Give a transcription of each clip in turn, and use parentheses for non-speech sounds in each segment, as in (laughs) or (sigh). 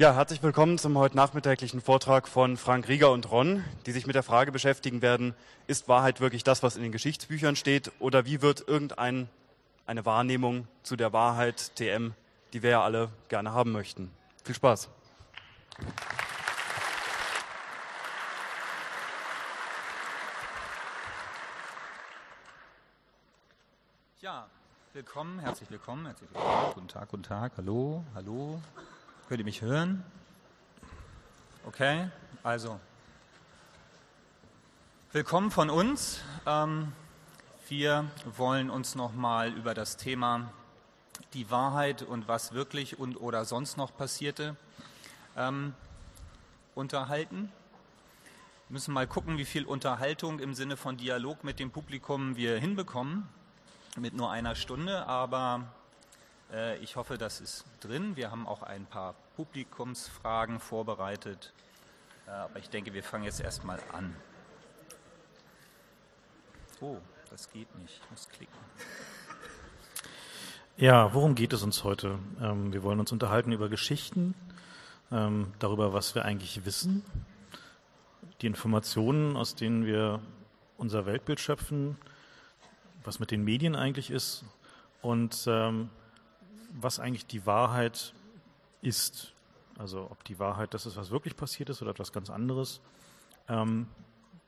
Ja, herzlich willkommen zum heute nachmittäglichen Vortrag von Frank Rieger und Ron, die sich mit der Frage beschäftigen werden, ist Wahrheit wirklich das, was in den Geschichtsbüchern steht oder wie wird irgendeine Wahrnehmung zu der Wahrheit TM, die wir ja alle gerne haben möchten. Viel Spaß. Ja, willkommen, herzlich willkommen, herzlich willkommen. Guten Tag, guten Tag, hallo, hallo. Könnt ihr mich hören? Okay, also willkommen von uns. Ähm, wir wollen uns nochmal über das Thema die Wahrheit und was wirklich und oder sonst noch passierte ähm, unterhalten. Wir müssen mal gucken, wie viel Unterhaltung im Sinne von Dialog mit dem Publikum wir hinbekommen mit nur einer Stunde, aber ich hoffe, das ist drin. Wir haben auch ein paar Publikumsfragen vorbereitet. Äh, aber ich denke, wir fangen jetzt erstmal an. Oh, das geht nicht. Ich muss klicken. Ja, worum geht es uns heute? Ähm, wir wollen uns unterhalten über Geschichten, ähm, darüber, was wir eigentlich wissen, die Informationen, aus denen wir unser Weltbild schöpfen, was mit den Medien eigentlich ist und ähm, was eigentlich die Wahrheit ist. Also ob die Wahrheit das ist, was wirklich passiert ist oder etwas ganz anderes. Ähm,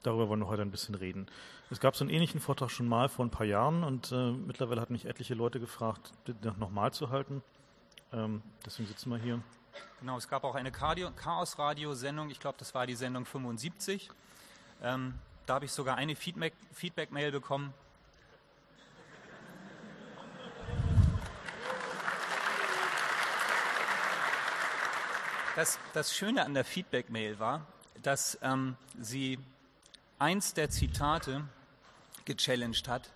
darüber wollen wir heute ein bisschen reden. Es gab so einen ähnlichen Vortrag schon mal vor ein paar Jahren und äh, mittlerweile hat mich etliche Leute gefragt, den nochmal zu halten. Ähm, deswegen sitzen wir hier. Genau, es gab auch eine Chaos-Radio-Sendung, ich glaube, das war die Sendung 75. Ähm, da habe ich sogar eine Feedback-Mail Feedback bekommen. Das, das Schöne an der Feedback-Mail war, dass ähm, sie eins der Zitate gechallenged hat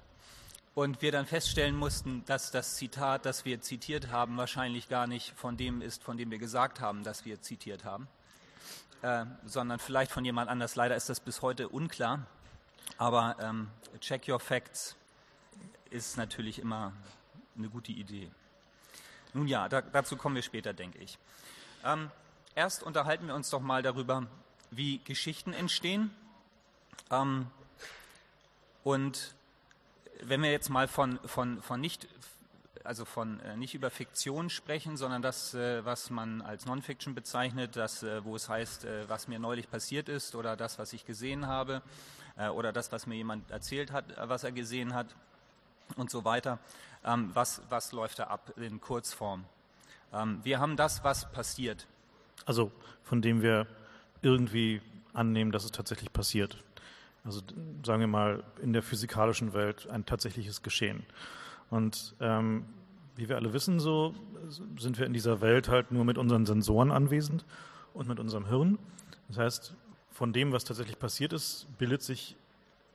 und wir dann feststellen mussten, dass das Zitat, das wir zitiert haben, wahrscheinlich gar nicht von dem ist, von dem wir gesagt haben, dass wir zitiert haben, äh, sondern vielleicht von jemand anders. Leider ist das bis heute unklar, aber ähm, check your facts ist natürlich immer eine gute Idee. Nun ja, da, dazu kommen wir später, denke ich. Ähm, Erst unterhalten wir uns doch mal darüber, wie Geschichten entstehen. Ähm, und wenn wir jetzt mal von, von, von nicht, also von äh, nicht über Fiktion sprechen, sondern das, äh, was man als Non-Fiction bezeichnet, das, äh, wo es heißt, äh, was mir neulich passiert ist oder das, was ich gesehen habe äh, oder das, was mir jemand erzählt hat, was er gesehen hat und so weiter. Ähm, was, was läuft da ab in Kurzform? Ähm, wir haben das, was passiert. Also von dem wir irgendwie annehmen, dass es tatsächlich passiert. Also sagen wir mal in der physikalischen Welt ein tatsächliches Geschehen. Und ähm, wie wir alle wissen, so sind wir in dieser Welt halt nur mit unseren Sensoren anwesend und mit unserem Hirn. Das heißt, von dem, was tatsächlich passiert ist, bildet sich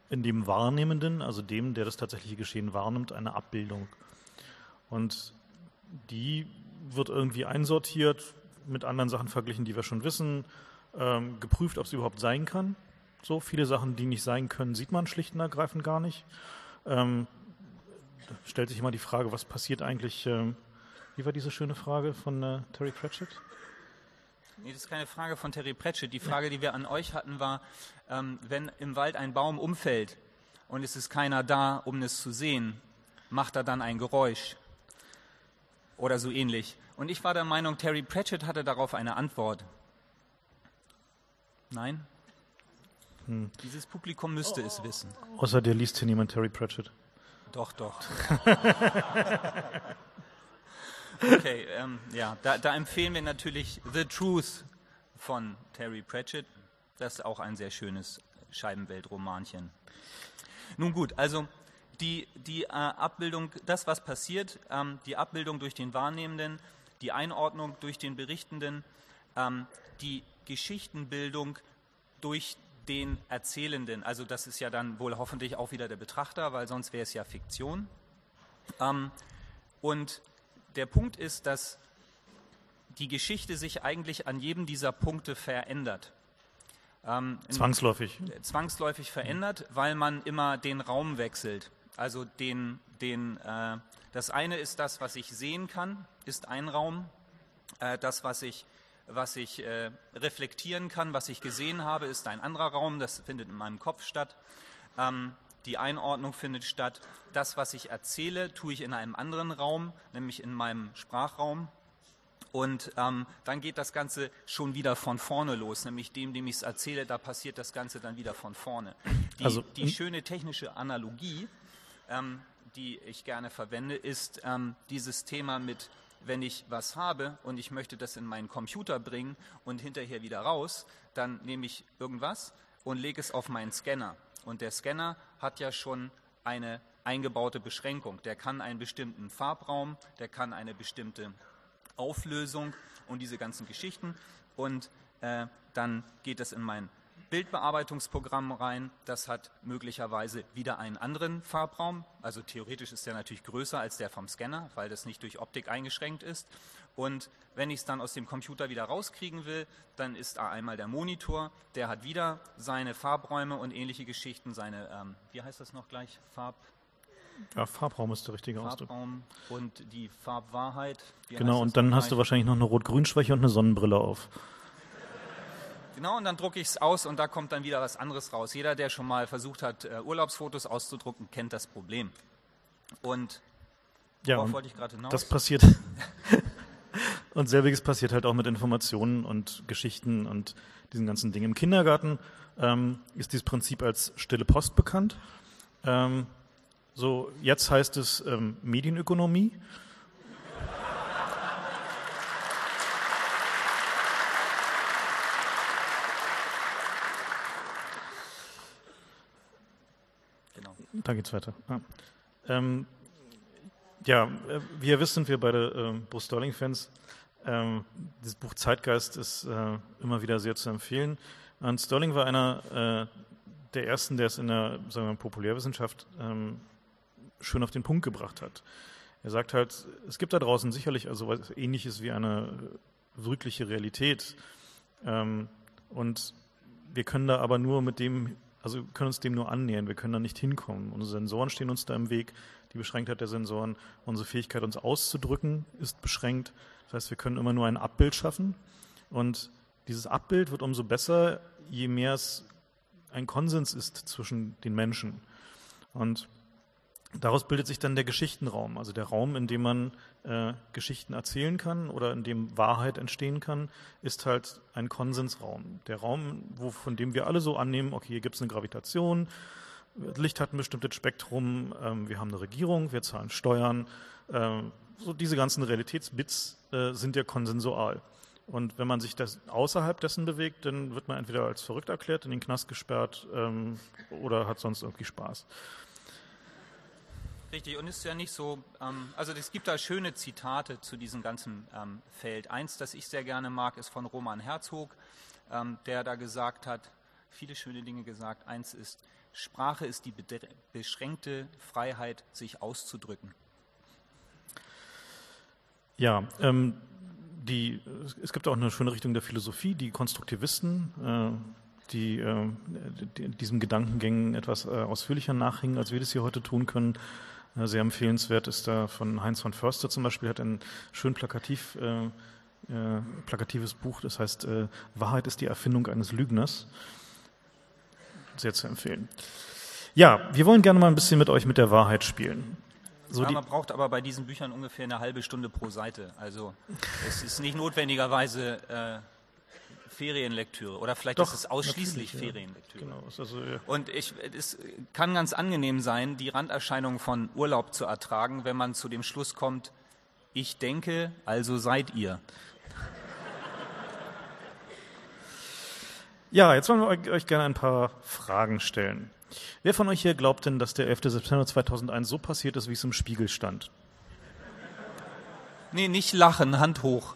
in dem Wahrnehmenden, also dem, der das tatsächliche Geschehen wahrnimmt, eine Abbildung. Und die wird irgendwie einsortiert, mit anderen Sachen verglichen, die wir schon wissen, ähm, geprüft, ob es überhaupt sein kann. So viele Sachen, die nicht sein können, sieht man schlicht und ergreifend gar nicht. Ähm, stellt sich immer die Frage, was passiert eigentlich? Ähm, wie war diese schöne Frage von äh, Terry Pratchett? Nee, das ist keine Frage von Terry Pratchett. Die Frage, die wir an euch hatten, war, ähm, wenn im Wald ein Baum umfällt und es ist keiner da, um es zu sehen, macht er dann ein Geräusch? Oder so ähnlich. Und ich war der Meinung, Terry Pratchett hatte darauf eine Antwort. Nein? Hm. Dieses Publikum müsste oh. es wissen. Außer dir liest hier niemand Terry Pratchett. Doch, doch. (laughs) okay, ähm, ja, da, da, empfehlen wir natürlich The Truth von Terry Pratchett. Das ist auch ein sehr schönes Scheibenweltromanchen. Nun gut, also die, die äh, Abbildung, das was passiert, ähm, die Abbildung durch den Wahrnehmenden, die Einordnung durch den Berichtenden, ähm, die Geschichtenbildung durch den Erzählenden. Also das ist ja dann wohl hoffentlich auch wieder der Betrachter, weil sonst wäre es ja Fiktion. Ähm, und der Punkt ist, dass die Geschichte sich eigentlich an jedem dieser Punkte verändert. Ähm, zwangsläufig. Zwangsläufig verändert, weil man immer den Raum wechselt. Also den, den, äh, das eine ist das, was ich sehen kann, ist ein Raum. Äh, das, was ich was ich äh, reflektieren kann, was ich gesehen habe, ist ein anderer Raum, das findet in meinem Kopf statt. Ähm, die Einordnung findet statt. Das, was ich erzähle, tue ich in einem anderen Raum, nämlich in meinem Sprachraum. Und ähm, dann geht das Ganze schon wieder von vorne los, nämlich dem, dem ich es erzähle, da passiert das Ganze dann wieder von vorne. Die, also, die hm? schöne technische Analogie, ähm, die ich gerne verwende, ist ähm, dieses Thema mit, wenn ich was habe und ich möchte das in meinen Computer bringen und hinterher wieder raus, dann nehme ich irgendwas und lege es auf meinen Scanner. Und der Scanner hat ja schon eine eingebaute Beschränkung. Der kann einen bestimmten Farbraum, der kann eine bestimmte Auflösung und diese ganzen Geschichten. Und äh, dann geht es in mein Bildbearbeitungsprogramm rein. Das hat möglicherweise wieder einen anderen Farbraum. Also theoretisch ist der natürlich größer als der vom Scanner, weil das nicht durch Optik eingeschränkt ist. Und wenn ich es dann aus dem Computer wieder rauskriegen will, dann ist da einmal der Monitor, der hat wieder seine Farbräume und ähnliche Geschichten, seine, ähm, wie heißt das noch gleich, Farb... Ja, Farbraum ist der richtige Farbraum Ausdruck. und die Farbwahrheit. Genau, und dann hast du wahrscheinlich noch eine Rot-Grün-Schwäche und eine Sonnenbrille auf. Genau, und dann drucke ich es aus und da kommt dann wieder was anderes raus. Jeder, der schon mal versucht hat, äh, Urlaubsfotos auszudrucken, kennt das Problem. Und ja, worauf wollte ich gerade hinaus? Das passiert. (laughs) und selbiges passiert halt auch mit Informationen und Geschichten und diesen ganzen Dingen. Im Kindergarten ähm, ist dieses Prinzip als stille Post bekannt. Ähm, so, jetzt heißt es ähm, Medienökonomie. Da geht's weiter. Ah. Ähm, ja, äh, wie ihr wisst, sind wir beide äh, Bruce Sterling-Fans. Ähm, dieses Buch Zeitgeist ist äh, immer wieder sehr zu empfehlen. Und Sterling war einer äh, der ersten, der es in der sagen wir Populärwissenschaft ähm, schön auf den Punkt gebracht hat. Er sagt halt, es gibt da draußen sicherlich also was ähnliches wie eine wirkliche Realität. Ähm, und wir können da aber nur mit dem also können uns dem nur annähern, wir können da nicht hinkommen. Unsere Sensoren stehen uns da im Weg, die Beschränktheit der Sensoren, unsere Fähigkeit, uns auszudrücken, ist beschränkt. Das heißt, wir können immer nur ein Abbild schaffen. Und dieses Abbild wird umso besser, je mehr es ein Konsens ist zwischen den Menschen. Und Daraus bildet sich dann der Geschichtenraum, also der Raum, in dem man äh, Geschichten erzählen kann oder in dem Wahrheit entstehen kann, ist halt ein Konsensraum. Der Raum, wo, von dem wir alle so annehmen, okay, hier gibt es eine Gravitation, Licht hat ein bestimmtes Spektrum, ähm, wir haben eine Regierung, wir zahlen Steuern, äh, so diese ganzen Realitätsbits äh, sind ja konsensual. Und wenn man sich das außerhalb dessen bewegt, dann wird man entweder als verrückt erklärt, in den Knast gesperrt ähm, oder hat sonst irgendwie Spaß. Richtig, und es ist ja nicht so, ähm, also es gibt da schöne Zitate zu diesem ganzen ähm, Feld. Eins, das ich sehr gerne mag, ist von Roman Herzog, ähm, der da gesagt hat, viele schöne Dinge gesagt. Eins ist, Sprache ist die beschränkte Freiheit, sich auszudrücken. Ja, ähm, die, es gibt auch eine schöne Richtung der Philosophie, die Konstruktivisten, äh, die, äh, die, diesem Gedankengängen etwas äh, ausführlicher nachhängen, als wir das hier heute tun können. Sehr empfehlenswert ist da von Heinz von Förster zum Beispiel, hat ein schön plakativ, äh, äh, plakatives Buch, das heißt äh, Wahrheit ist die Erfindung eines Lügners. Sehr zu empfehlen. Ja, wir wollen gerne mal ein bisschen mit euch mit der Wahrheit spielen. So ja, man braucht aber bei diesen Büchern ungefähr eine halbe Stunde pro Seite. Also es ist nicht notwendigerweise äh, Ferienlektüre oder vielleicht Doch, ist es ausschließlich Ferienlektüre. Genau, also, ja. Und ich, es kann ganz angenehm sein, die Randerscheinungen von Urlaub zu ertragen, wenn man zu dem Schluss kommt, ich denke, also seid ihr. Ja, jetzt wollen wir euch gerne ein paar Fragen stellen. Wer von euch hier glaubt denn, dass der 11. September 2001 so passiert ist, wie es im Spiegel stand? Nee, nicht lachen, Hand hoch.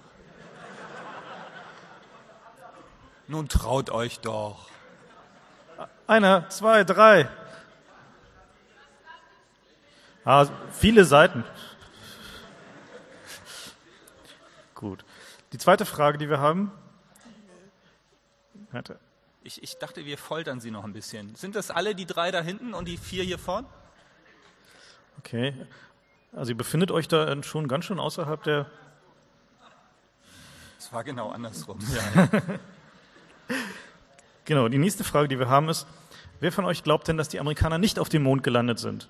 Nun traut euch doch. Einer, zwei, drei. Ah, viele Seiten. Gut. Die zweite Frage, die wir haben. Ich, ich dachte, wir foltern sie noch ein bisschen. Sind das alle die drei da hinten und die vier hier vorn? Okay. Also ihr befindet euch da schon ganz schön außerhalb der Es war genau andersrum. (laughs) (laughs) Ja. Genau, die nächste Frage, die wir haben, ist, wer von euch glaubt denn, dass die Amerikaner nicht auf dem Mond gelandet sind?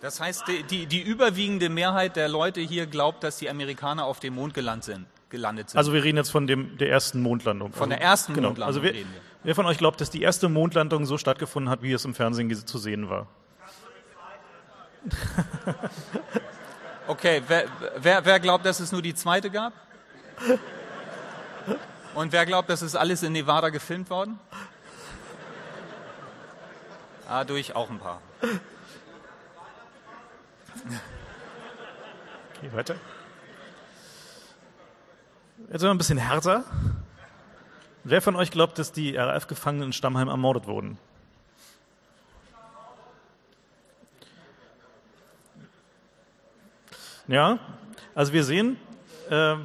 Das heißt, die, die, die, überwiegende Mehrheit der Leute hier glaubt, dass die Amerikaner auf dem Mond gelandet sind. Gelandet sind. Also wir reden jetzt von dem, der ersten Mondlandung. Von der ersten genau. Mondlandung also wer, reden wir. Wer von euch glaubt, dass die erste Mondlandung so stattgefunden hat, wie es im Fernsehen zu sehen war? Okay, wer, wer, wer glaubt, dass es nur die zweite gab? Und wer glaubt, dass es alles in Nevada gefilmt worden? Ah, durch auch ein paar. Okay, weiter. Jetzt sind wir ein bisschen härter. Wer von euch glaubt, dass die RAF-Gefangenen in Stammheim ermordet wurden? Ja, also wir sehen, äh,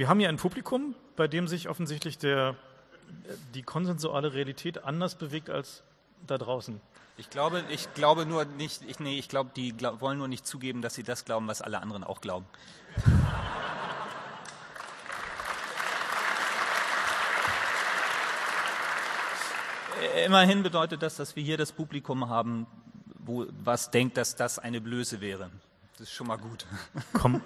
wir haben hier ein Publikum, bei dem sich offensichtlich der, die konsensuale Realität anders bewegt als da draußen. Ich glaube, ich glaube nur nicht, ich, nee, ich glaube, die glaub, wollen nur nicht zugeben, dass sie das glauben, was alle anderen auch glauben. Immerhin bedeutet das, dass wir hier das Publikum haben, wo, was denkt, dass das eine Blöße wäre. Das ist schon mal gut. Come,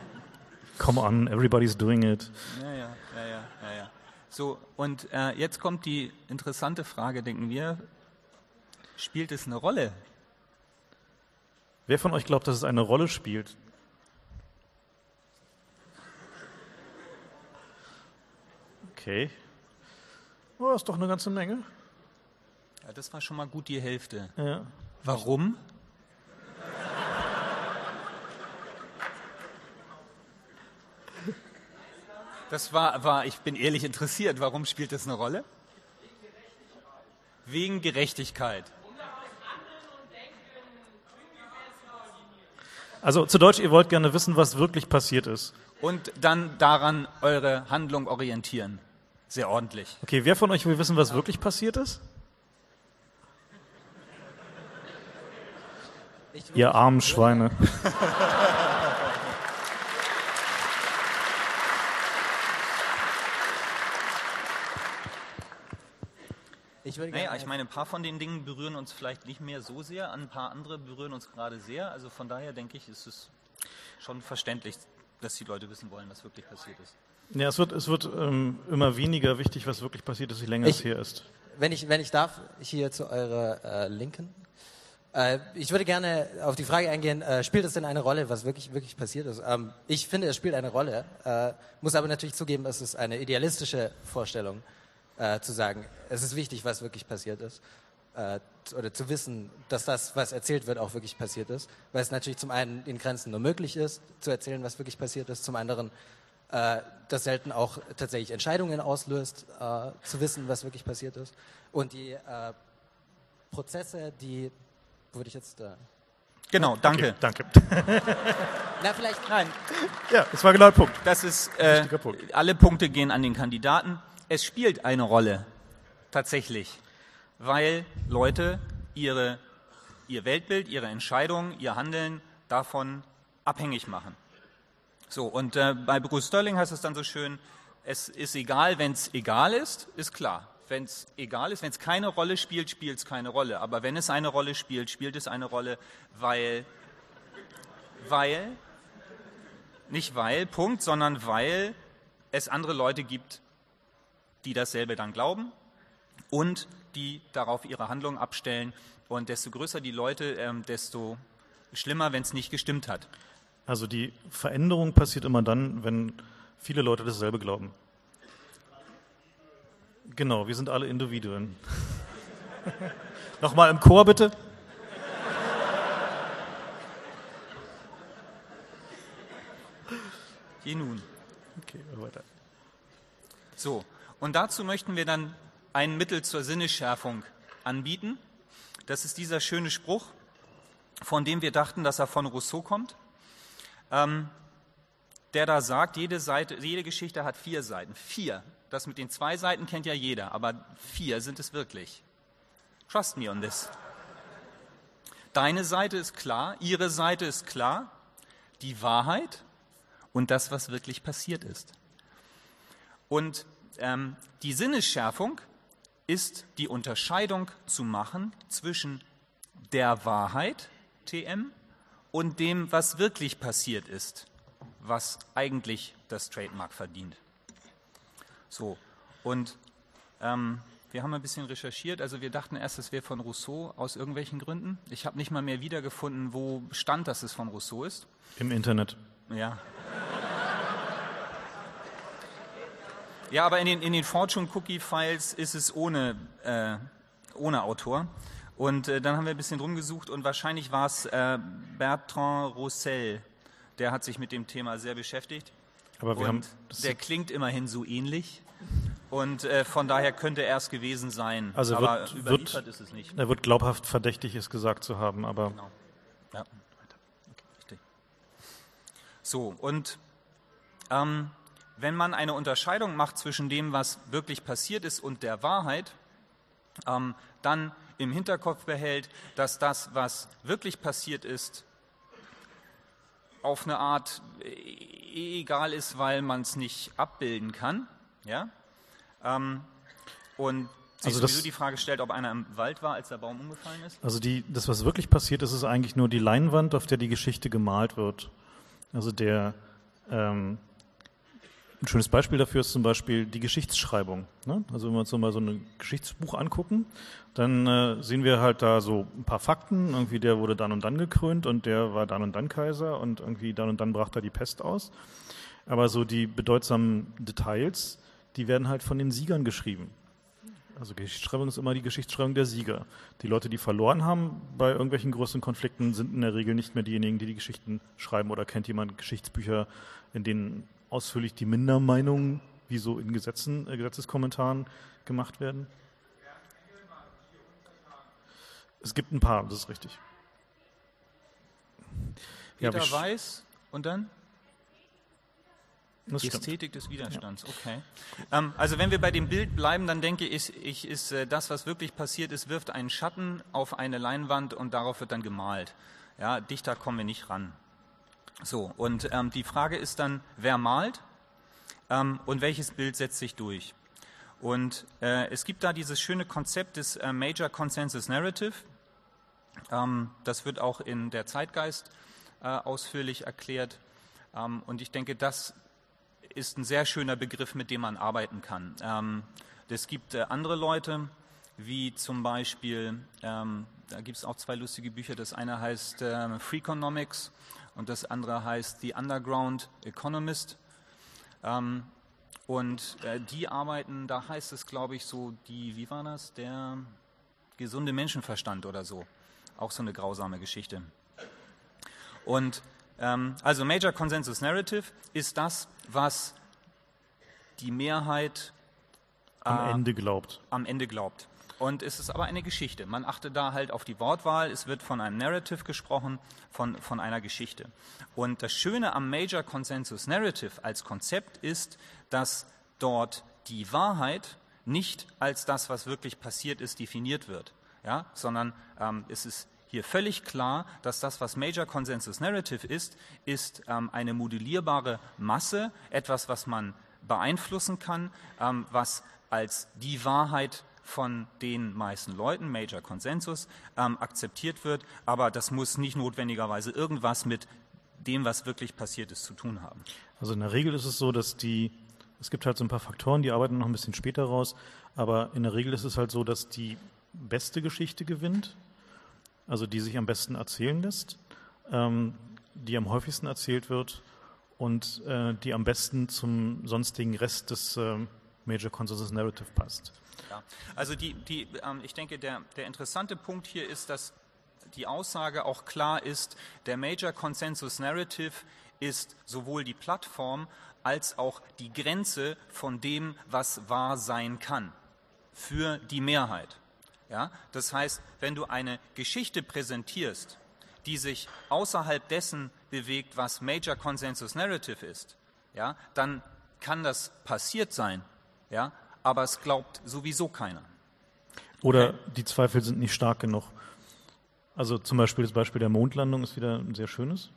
come on, everybody's doing it. Ja, ja, ja, ja, ja. ja. So, und äh, jetzt kommt die interessante Frage, denken wir, spielt es eine Rolle? Wer von euch glaubt, dass es eine Rolle spielt? Okay. Oh, das ist doch eine ganze Menge. Ja, das war schon mal gut die Hälfte. Ja. Warum? Das war, war, ich bin ehrlich interessiert. Warum spielt das eine Rolle? Wegen Gerechtigkeit. Also zu Deutsch, ihr wollt gerne wissen, was wirklich passiert ist. Und dann daran eure Handlung orientieren. Sehr ordentlich. Okay, wer von euch will wissen, was wirklich passiert ist? Ihr armen Schweine. Ich naja, ich meine, ein paar von den Dingen berühren uns vielleicht nicht mehr so sehr, ein paar andere berühren uns gerade sehr. Also von daher denke ich, ist es schon verständlich, dass die Leute wissen wollen, was wirklich passiert ist. Ja, es wird, es wird ähm, immer weniger wichtig, was wirklich passiert ist, je länger ich, es her ist. Wenn ich, wenn ich darf, hier zu eurer äh, Linken. Äh, ich würde gerne auf die Frage eingehen, äh, spielt es denn eine Rolle, was wirklich, wirklich passiert ist? Ähm, ich finde, es spielt eine Rolle, äh, muss aber natürlich zugeben, es ist eine idealistische Vorstellung äh, zu sagen, es ist wichtig, was wirklich passiert ist. Äh, oder zu wissen, dass das, was erzählt wird, auch wirklich passiert ist. Weil es natürlich zum einen in Grenzen nur möglich ist, zu erzählen, was wirklich passiert ist. Zum anderen, äh, das selten auch tatsächlich Entscheidungen auslöst, äh, zu wissen, was wirklich passiert ist. Und die äh, Prozesse, die, würde ich jetzt... Äh, Genau, danke. Okay, danke. (laughs) Na, vielleicht. Nein. Ja, das war genau der Punkt. Das ist, äh, Punkt. alle Punkte gehen an den Kandidaten es spielt eine Rolle, tatsächlich, weil Leute ihre, ihr Weltbild, ihre Entscheidungen, ihr Handeln davon abhängig machen. So, und äh, bei Bruce Sterling heißt es dann so schön, es ist egal, wenn es egal ist, ist klar. Wenn es egal ist, wenn es keine Rolle spielt, spielt es keine Rolle. Aber wenn es eine Rolle spielt, spielt es eine Rolle, weil, weil, nicht weil, Punkt, sondern weil es andere Leute gibt, die dasselbe dann glauben und die darauf ihre Handlungen abstellen. Und desto größer die Leute, ähm, desto schlimmer, wenn es nicht gestimmt hat. Also die Veränderung passiert immer dann, wenn viele Leute dasselbe glauben. Genau, wir sind alle Individuen. (laughs) Nochmal im Chor bitte. Je nun. Okay, weiter. So, und dazu möchten wir dann ein Mittel zur Sinneschärfung anbieten. Das ist dieser schöne Spruch, von dem wir dachten, dass er von Rousseau kommt, ähm, der da sagt, jede, Seite, jede Geschichte hat vier Seiten. Vier. Das mit den zwei Seiten kennt ja jeder, aber vier sind es wirklich. Trust me on this. Deine Seite ist klar, ihre Seite ist klar, die Wahrheit und das, was wirklich passiert ist. Und ähm, die Sinnesschärfung ist die Unterscheidung zu machen zwischen der Wahrheit, TM, und dem, was wirklich passiert ist, was eigentlich das Trademark verdient. So, und ähm, wir haben ein bisschen recherchiert. Also wir dachten erst, es wäre von Rousseau aus irgendwelchen Gründen. Ich habe nicht mal mehr wiedergefunden, wo stand, dass es von Rousseau ist. Im Internet. Ja. Ja, aber in den, in den Fortune Cookie Files ist es ohne, äh, ohne Autor. Und äh, dann haben wir ein bisschen rumgesucht und wahrscheinlich war es äh, Bertrand Roussel, der hat sich mit dem Thema sehr beschäftigt. Aber wir und haben der klingt immerhin so ähnlich. Und äh, von daher könnte er es gewesen sein. Also aber wird- überliefert wird- ist es nicht. er wird glaubhaft verdächtig es gesagt zu haben, aber Genau. Ja. Okay, richtig. So, und ähm, wenn man eine Unterscheidung macht zwischen dem, was wirklich passiert ist und der Wahrheit, ähm, dann im Hinterkopf behält, dass das, was wirklich passiert ist, auf eine Art äh, egal ist, weil man es nicht abbilden kann. Ja? Ähm, und Also das- die Frage stellt, ob einer im Wald war, als der Baum umgefallen ist. Also die, das, was wirklich passiert ist, ist eigentlich nur die Leinwand, auf der die Geschichte gemalt wird. Also der, ähm, ein schönes Beispiel dafür ist zum Beispiel die Geschichtsschreibung. Ne? Also wenn wir uns mal so ein Geschichtsbuch angucken, dann äh, sehen wir halt da so ein paar Fakten. Irgendwie der wurde dann und dann gekrönt und der war dann und dann Kaiser und irgendwie dann und dann brach da die Pest aus. Aber so die bedeutsamen Details, die werden halt von den Siegern geschrieben. Also Geschichtsschreibung ist immer die Geschichtsschreibung der Sieger. Die Leute, die verloren haben bei irgendwelchen größeren Konflikten, sind in der Regel nicht mehr diejenigen, die die Geschichten schreiben. Oder kennt jemand Geschichtsbücher, in denen ausführlich die Mindermeinungen, wie so in Gesetzen, äh, Gesetzeskommentaren gemacht werden? Es gibt ein paar, das ist richtig. Ja, Peter Weiß und dann? Das Die stimmt. Ästhetik des Widerstands, okay. Ähm, also wenn wir bei dem Bild bleiben, dann denke ich, ich ist äh, das, was wirklich passiert ist, wirft einen Schatten auf eine Leinwand und darauf wird dann gemalt. Ja, dichter kommen wir nicht ran. So, und ähm, die Frage ist dann, wer malt ähm, und welches Bild setzt sich durch? Und äh, es gibt da dieses schöne Konzept des äh, Major Consensus Narrative. Ähm, das wird auch in der Zeitgeist äh, ausführlich erklärt. Ähm, und ich denke, das ist ein sehr schöner Begriff, mit dem man arbeiten kann. Ähm, es gibt äh, andere Leute, wie zum Beispiel, ähm, da gibt es auch zwei lustige Bücher. Das eine heißt Freakonomics und das andere heißt The Underground Economist. Ähm, und äh, die arbeiten, da heißt es, glaube ich, so, die, wie war das? Der gesunde Menschenverstand oder so. Auch so eine grausame Geschichte. Und ähm, also Major Consensus Narrative ist das, was die Mehrheit Am äh, Ende glaubt. am Ende glaubt. Und es ist aber eine Geschichte. Man achtet da halt auf die Wortwahl. Es wird von einem Narrative gesprochen, von, von einer Geschichte. Und das Schöne am Major Consensus Narrative als Konzept ist, dass dort die Wahrheit nicht als das, was wirklich passiert ist, definiert wird, ja? sondern ähm, es ist hier völlig klar, dass das, was Major Consensus Narrative ist, ist ähm, eine modellierbare Masse, etwas, was man beeinflussen kann, ähm, was als die Wahrheit von den meisten Leuten, Major Consensus, ähm, akzeptiert wird, aber das muss nicht notwendigerweise irgendwas mit dem, was wirklich passiert ist, zu tun haben. Also in der Regel ist es so, dass die, es gibt halt so ein paar Faktoren, die arbeiten noch ein bisschen später raus, aber in der Regel ist es halt so, dass die beste Geschichte gewinnt, also die sich am besten erzählen lässt, ähm, die am häufigsten erzählt wird und äh, die am besten zum sonstigen Rest des ähm, Major Consensus Narrative passt. Ja. Also die, die, ähm, ich denke, der, der interessante Punkt hier ist, dass die Aussage auch klar ist, der Major Consensus Narrative ist sowohl die Plattform als auch die Grenze von dem, was wahr sein kann für die Mehrheit. Ja? Das heißt, wenn du eine Geschichte präsentierst, die sich außerhalb dessen bewegt, was Major Consensus Narrative ist, ja, dann kann das passiert sein, ja, aber es glaubt sowieso keiner. Oder die Zweifel sind nicht stark genug. Also zum Beispiel das Beispiel der Mondlandung ist wieder ein sehr schönes.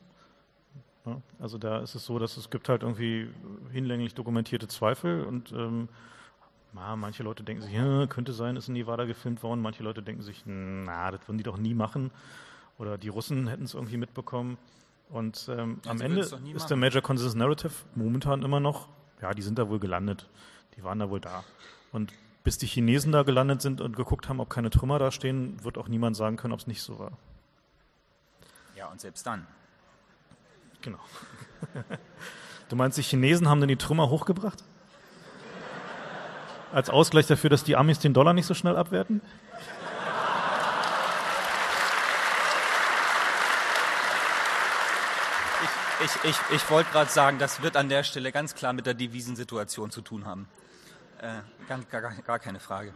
Also da ist es so, dass es gibt halt irgendwie hinlänglich dokumentierte Zweifel und ähm, manche Leute denken sich, ja, könnte sein, ist in Nevada gefilmt worden. Manche Leute denken sich, na, das würden die doch nie machen. Oder die Russen hätten es irgendwie mitbekommen. Und ähm, am Ende ist der Major Consensus Narrative momentan immer noch, ja, die sind da wohl gelandet. Die waren da wohl da. Und bis die Chinesen da gelandet sind und geguckt haben, ob keine Trümmer da stehen, wird auch niemand sagen können, ob es nicht so war. Ja, und selbst dann. Genau. Du meinst, die Chinesen haben denn die Trümmer hochgebracht? Als Ausgleich dafür, dass die Amis den Dollar nicht so schnell abwerten? Ich, ich, ich wollte gerade sagen, das wird an der Stelle ganz klar mit der Devisensituation zu tun haben. Äh, gar, gar, gar keine Frage.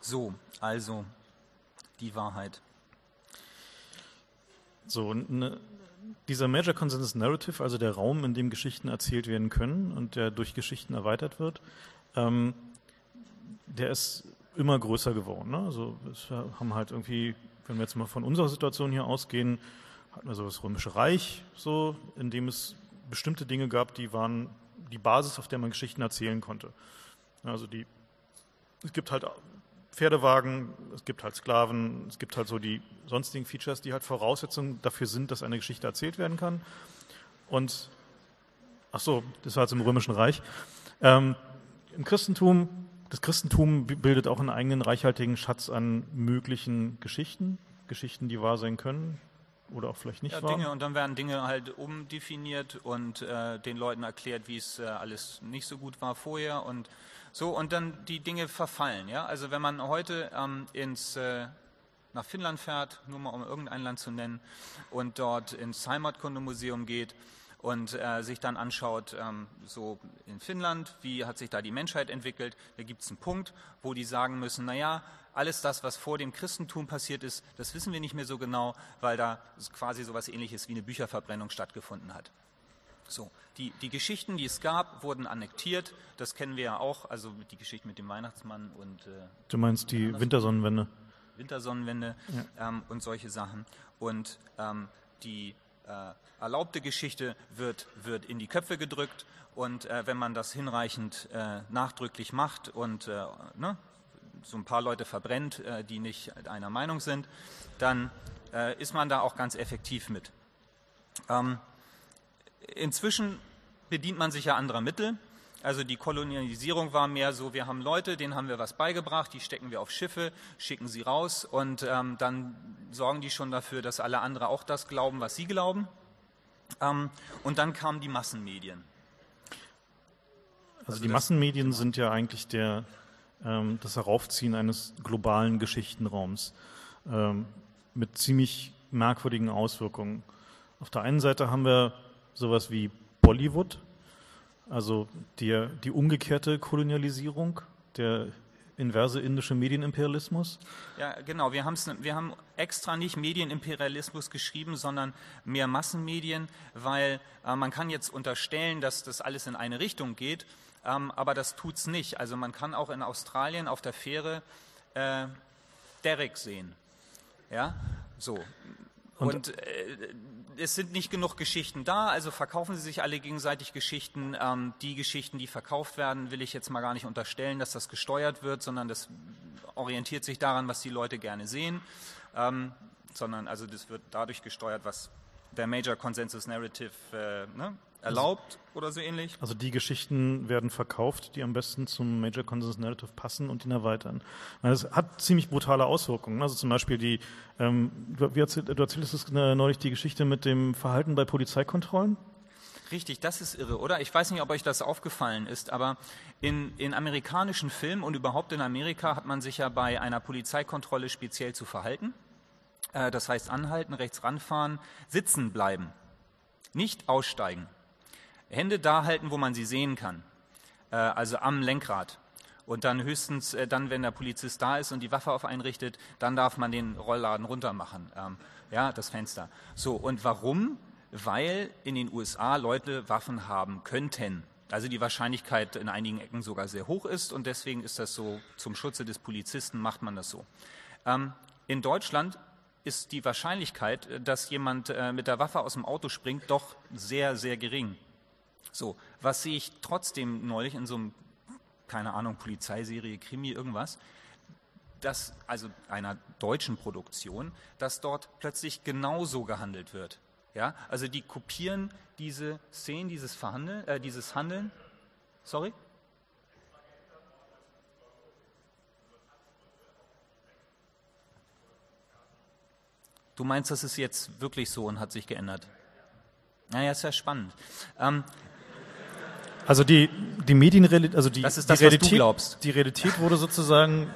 So, also die Wahrheit. So, ne, dieser Major Consensus Narrative, also der Raum, in dem Geschichten erzählt werden können und der durch Geschichten erweitert wird, ähm, der ist immer größer geworden. Ne? Also wir haben halt irgendwie, wenn wir jetzt mal von unserer Situation hier ausgehen, hatten wir so das Römische Reich, so, in dem es bestimmte Dinge gab, die waren die Basis, auf der man Geschichten erzählen konnte. Also die, es gibt halt Pferdewagen, es gibt halt Sklaven, es gibt halt so die sonstigen Features, die halt Voraussetzungen dafür sind, dass eine Geschichte erzählt werden kann. Und, ach so, das war jetzt im Römischen Reich. Ähm, Im Christentum, das Christentum bildet auch einen eigenen reichhaltigen Schatz an möglichen Geschichten, Geschichten, die wahr sein können, oder auch vielleicht nicht ja, war. Dinge und dann werden Dinge halt umdefiniert und äh, den Leuten erklärt, wie es äh, alles nicht so gut war vorher und so und dann die Dinge verfallen. Ja, also wenn man heute ähm, ins äh, nach Finnland fährt, nur mal um irgendein Land zu nennen, und dort ins Heimatkundemuseum geht und äh, sich dann anschaut, ähm, so in Finnland, wie hat sich da die Menschheit entwickelt, da gibt es einen Punkt, wo die sagen müssen, naja, alles das, was vor dem Christentum passiert ist, das wissen wir nicht mehr so genau, weil da quasi so etwas ähnliches wie eine Bücherverbrennung stattgefunden hat. So, die, die Geschichten, die es gab, wurden annektiert. Das kennen wir ja auch, also die Geschichte mit dem Weihnachtsmann und. Äh, du meinst die Wintersonnenwende? Wintersonnenwende ja. ähm, und solche Sachen. Und ähm, die äh, erlaubte Geschichte wird, wird in die Köpfe gedrückt. Und äh, wenn man das hinreichend äh, nachdrücklich macht und äh, ne, so ein paar Leute verbrennt, äh, die nicht einer Meinung sind, dann äh, ist man da auch ganz effektiv mit. Ähm, inzwischen bedient man sich ja anderer Mittel. Also die Kolonialisierung war mehr so, wir haben Leute, denen haben wir was beigebracht, die stecken wir auf Schiffe, schicken sie raus und ähm, dann sorgen die schon dafür, dass alle anderen auch das glauben, was sie glauben. Ähm, und dann kamen die Massenmedien. Also, also die Massenmedien sind ja eigentlich der, das Heraufziehen eines globalen Geschichtenraums ähm, mit ziemlich merkwürdigen Auswirkungen. Auf der einen Seite haben wir sowas wie Bollywood, also die, die umgekehrte Kolonialisierung, der inverse indische Medienimperialismus? Ja, genau. Wir, wir haben extra nicht Medienimperialismus geschrieben, sondern mehr Massenmedien, weil äh, man kann jetzt unterstellen, dass das alles in eine Richtung geht. Ähm, aber das tut es nicht. Also man kann auch in Australien auf der Fähre äh, Derek sehen. Ja, so. Und, und äh, es sind nicht genug Geschichten da, also verkaufen sie sich alle gegenseitig Geschichten. Ähm, die Geschichten, die verkauft werden, will ich jetzt mal gar nicht unterstellen, dass das gesteuert wird, sondern das orientiert sich daran, was die Leute gerne sehen. Ähm, sondern also das wird dadurch gesteuert, was der Major Consensus Narrative äh, ne, erlaubt oder so ähnlich. Also die Geschichten werden verkauft, die am besten zum Major Consensus Narrative passen und ihn erweitern. Das hat ziemlich brutale Auswirkungen. Also zum Beispiel die, ähm, du, du erzählst äh, neulich die Geschichte mit dem Verhalten bei Polizeikontrollen. Richtig, das ist irre, oder? Ich weiß nicht, ob euch das aufgefallen ist, aber in, in amerikanischen Filmen und überhaupt in Amerika hat man sich ja bei einer Polizeikontrolle speziell zu verhalten. Äh, das heißt anhalten, rechts ranfahren, sitzen bleiben, nicht aussteigen. Hände da halten, wo man sie sehen kann, äh, also am Lenkrad. Und dann höchstens, äh, dann, wenn der Polizist da ist und die Waffe auf einen richtet, dann darf man den Rollladen runtermachen, ähm, ja, das Fenster. So, und warum? Weil in den USA Leute Waffen haben könnten. Also die Wahrscheinlichkeit in einigen Ecken sogar sehr hoch ist und deswegen ist das so, zum Schutze des Polizisten macht man das so. Ähm, in Deutschland ist die Wahrscheinlichkeit, dass jemand äh, mit der Waffe aus dem Auto springt, doch sehr, sehr gering. So, was sehe ich trotzdem neulich in so einem, keine Ahnung, Polizeiserie, Krimi, irgendwas, dass, also einer deutschen Produktion, dass dort plötzlich genauso gehandelt wird. Ja, also die kopieren diese Szenen, dieses Verhandeln, äh, dieses Handeln. Sorry? Du meinst, das ist jetzt wirklich so und hat sich geändert? Naja, ist ja spannend. Ähm, also die, die Medienrealität, also die, das ist das, die Realität, was du glaubst. die Realität wurde sozusagen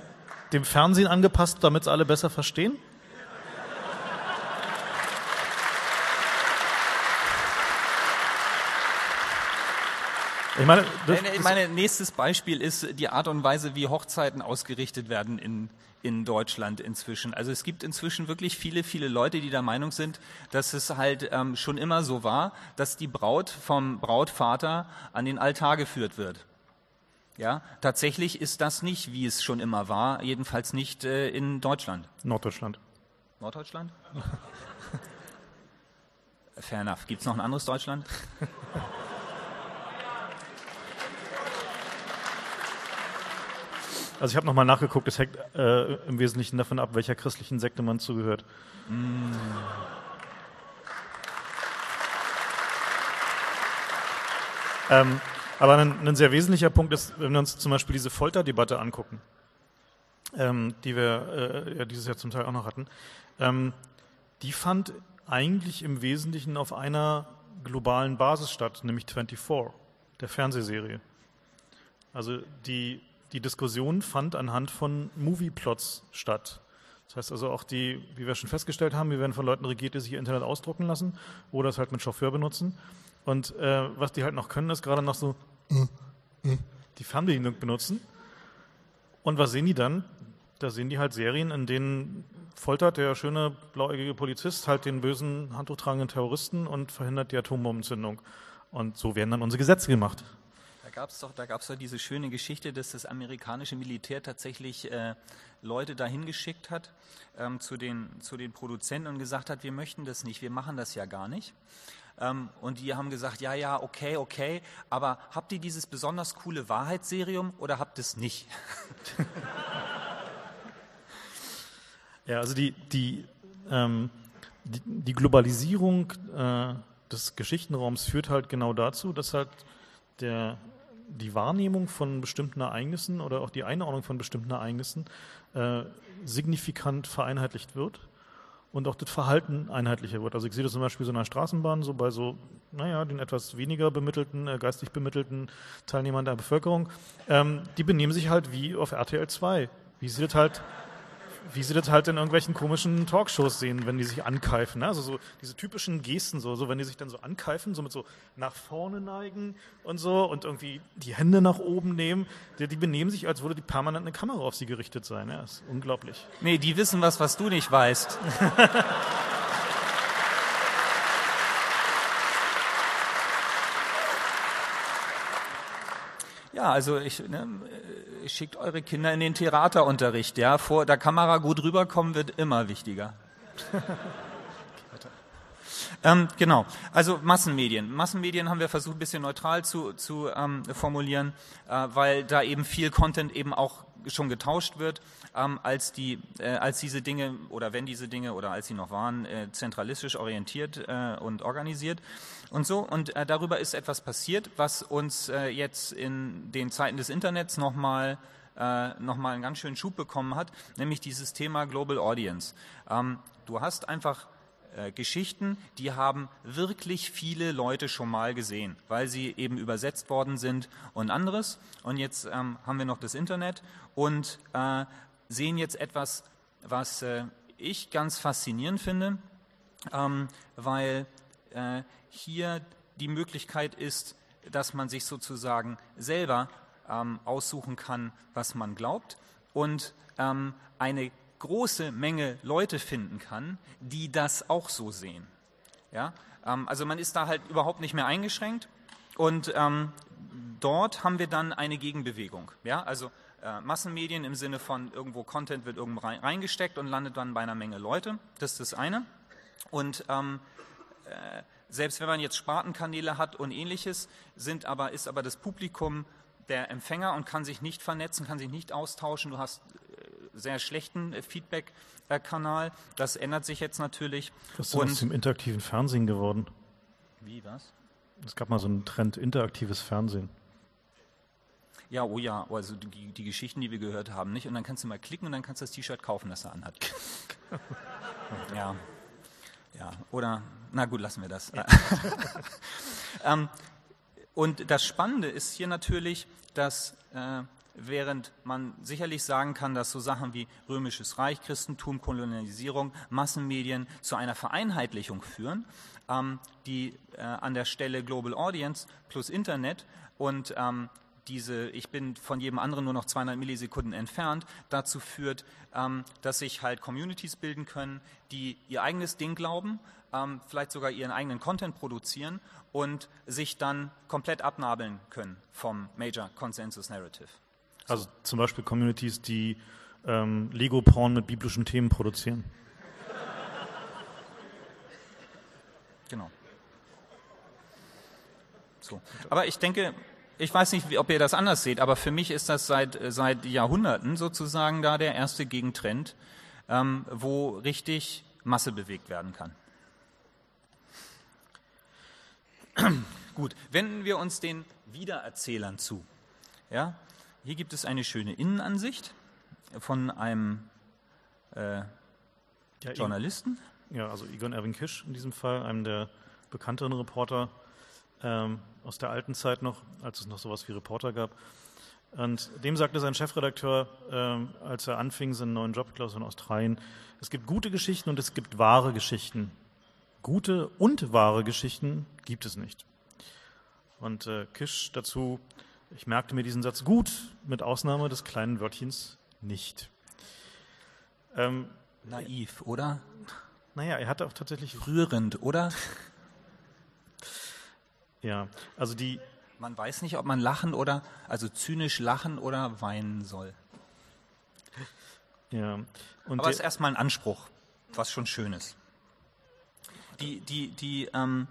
dem Fernsehen angepasst, damit es alle besser verstehen? Ich meine, das, ich meine, nächstes Beispiel ist die Art und Weise, wie Hochzeiten ausgerichtet werden in, in Deutschland inzwischen. Also es gibt inzwischen wirklich viele, viele Leute, die der Meinung sind, dass es halt ähm, schon immer so war, dass die Braut vom Brautvater an den Altar geführt wird. Ja, tatsächlich ist das nicht, wie es schon immer war, jedenfalls nicht äh, in Deutschland. Norddeutschland. Norddeutschland? (laughs) Fair enough. Gibt es noch ein anderes Deutschland? (laughs) Also ich habe nochmal nachgeguckt, es hängt äh, im Wesentlichen davon ab, welcher christlichen Sekte man zugehört. Mm. Ähm, aber ein, ein, sehr wesentlicher Punkt ist, wenn wir uns zum Beispiel diese Folterdebatte angucken, ähm, die wir äh, ja dieses Jahr zum Teil auch noch hatten, ähm, die fand eigentlich im Wesentlichen auf einer globalen Basis statt, nämlich 24, der Fernsehserie. Also die die Diskussion fand anhand von Movieplots statt. Das heißt also auch die, wie wir schon festgestellt haben, wir werden von Leuten regiert, die sich ihr Internet ausdrucken lassen oder es halt mit Chauffeur benutzen. Und äh, was die halt noch können, ist gerade noch so die Fernbedienung benutzen. Und was sehen die dann? Da sehen die halt Serien, in denen foltert der schöne blauäugige Polizist halt den bösen, handtuchtragenden Terroristen und verhindert die Atombombenzündung. Und so werden dann unsere Gesetze gemacht gab es doch, da gab es doch diese schöne Geschichte, dass das amerikanische Militär tatsächlich äh, Leute dahin geschickt hat ähm, zu, den, zu den Produzenten und gesagt hat, wir möchten das nicht, wir machen das ja gar nicht. Ähm, und die haben gesagt, ja, ja, okay, okay, aber habt ihr dieses besonders coole Wahrheitsserium oder habt es nicht? (laughs) ja, also die, die, ähm, die, die, Globalisierung äh, des Geschichtenraums führt halt genau dazu, dass halt der die Wahrnehmung von bestimmten Ereignissen oder auch die Einordnung von bestimmten Ereignissen äh, signifikant vereinheitlicht wird und auch das Verhalten einheitlicher wird. Also ich sehe das zum Beispiel so in der Straßenbahn, so bei so, naja, den etwas weniger bemittelten, äh, geistig bemittelten Teilnehmern der Bevölkerung, ähm, die benehmen sich halt wie auf RTL 2. Wie sie das halt wie sie das halt in irgendwelchen komischen Talkshows sehen, wenn die sich ankeifen. Ne? Also so diese typischen Gesten, so, so wenn die sich dann so ankeifen, so mit so nach vorne neigen und so und irgendwie die Hände nach oben nehmen. Die, die benehmen sich, als würde die permanent eine Kamera auf sie gerichtet sein. Ja, ist unglaublich. Nee, die wissen was, was du nicht weißt. (laughs) Ja, also ich, ne, schickt eure Kinder in den Theaterunterricht. Ja, vor der Kamera gut rüberkommen wird immer wichtiger. (laughs) ähm, genau, also Massenmedien. Massenmedien haben wir versucht, ein bisschen neutral zu, zu ähm, formulieren, äh, weil da eben viel Content eben auch schon getauscht wird, ähm, als, die, äh, als diese Dinge oder wenn diese Dinge oder als sie noch waren, äh, zentralistisch orientiert äh, und organisiert und so. Und äh, darüber ist etwas passiert, was uns äh, jetzt in den Zeiten des Internets nochmal äh, nochmal einen ganz schönen Schub bekommen hat, nämlich dieses Thema Global Audience. Ähm, du hast einfach äh, Geschichten, die haben wirklich viele Leute schon mal gesehen, weil sie eben übersetzt worden sind und anderes. Und jetzt ähm, haben wir noch das Internet und äh, sehen jetzt etwas, was äh, ich ganz faszinierend finde, ähm, weil äh, hier die Möglichkeit ist, dass man sich sozusagen selber ähm, aussuchen kann, was man glaubt und ähm, eine große Menge Leute finden kann, die das auch so sehen. Ja? Ähm, also man ist da halt überhaupt nicht mehr eingeschränkt und ähm, dort haben wir dann eine Gegenbewegung. Ja? Also äh, Massenmedien im Sinne von irgendwo Content wird irgendwo reingesteckt und landet dann bei einer Menge Leute. Das ist das eine. Und ähm, äh, selbst wenn man jetzt Spartenkanäle hat und ähnliches, sind aber, ist aber das Publikum der Empfänger und kann sich nicht vernetzen, kann sich nicht austauschen. Du hast sehr schlechten äh, Feedback-Kanal. Das ändert sich jetzt natürlich. Was ist aus dem interaktiven Fernsehen geworden? Wie, was? Es gab mal so einen Trend, interaktives Fernsehen. Ja, oh ja, also die, die, Geschichten, die wir gehört haben, nicht? Und dann kannst du mal klicken und dann kannst du das T-Shirt kaufen, das er anhat. (laughs) ja. Ja, oder, na gut, lassen wir das. Ja. (laughs) ähm, und das Spannende ist hier natürlich, dass äh, während man sicherlich sagen kann, dass so Sachen wie römisches Reich, Christentum, Kolonialisierung, Massenmedien zu einer Vereinheitlichung führen, ähm, die äh, an der Stelle Global Audience plus Internet und ähm, diese, ich bin von jedem anderen nur noch 200 Millisekunden entfernt, dazu führt, ähm, dass sich halt Communities bilden können, die ihr eigenes Ding glauben, ähm, vielleicht sogar ihren eigenen Content produzieren und sich dann komplett abnabeln können vom Major Consensus Narrative. So. Also zum Beispiel Communities, die ähm, Lego-Porn mit biblischen Themen produzieren. Genau. So. Aber ich denke, ich weiß nicht, ob ihr das anders seht, aber für mich ist das seit, seit Jahrhunderten sozusagen da der erste Gegentrend, ähm, wo richtig Masse bewegt werden kann. (clears throat) Gut, wenden wir uns den Wiedererzählern zu. Ja, hier gibt es eine schöne Innenansicht von einem äh, ja, Journalisten. Ja, also Egon Erwin Kisch in diesem Fall, einem der bekannteren Reporter ähm, aus der alten Zeit noch, als es noch sowas wie Reporter gab. Und dem sagte sein Chefredakteur, ähm, als er anfing, seinen neuen Job, glaube ich, in Australien, es gibt gute Geschichten und es gibt wahre Geschichten. Gute und wahre Geschichten gibt es nicht. Und äh, Kisch dazu, ich merkte mir diesen Satz gut, mit Ausnahme des kleinen Wörtchens nicht. Ähm, Naiv, oder? Naja, er hatte auch tatsächlich. Rührend, oder? (laughs) Ja, also die. Man weiß nicht, ob man lachen oder, also zynisch lachen oder weinen soll. Ja. Und Aber es ist erstmal ein Anspruch, was schon schön ist. Die, die, die, ähm,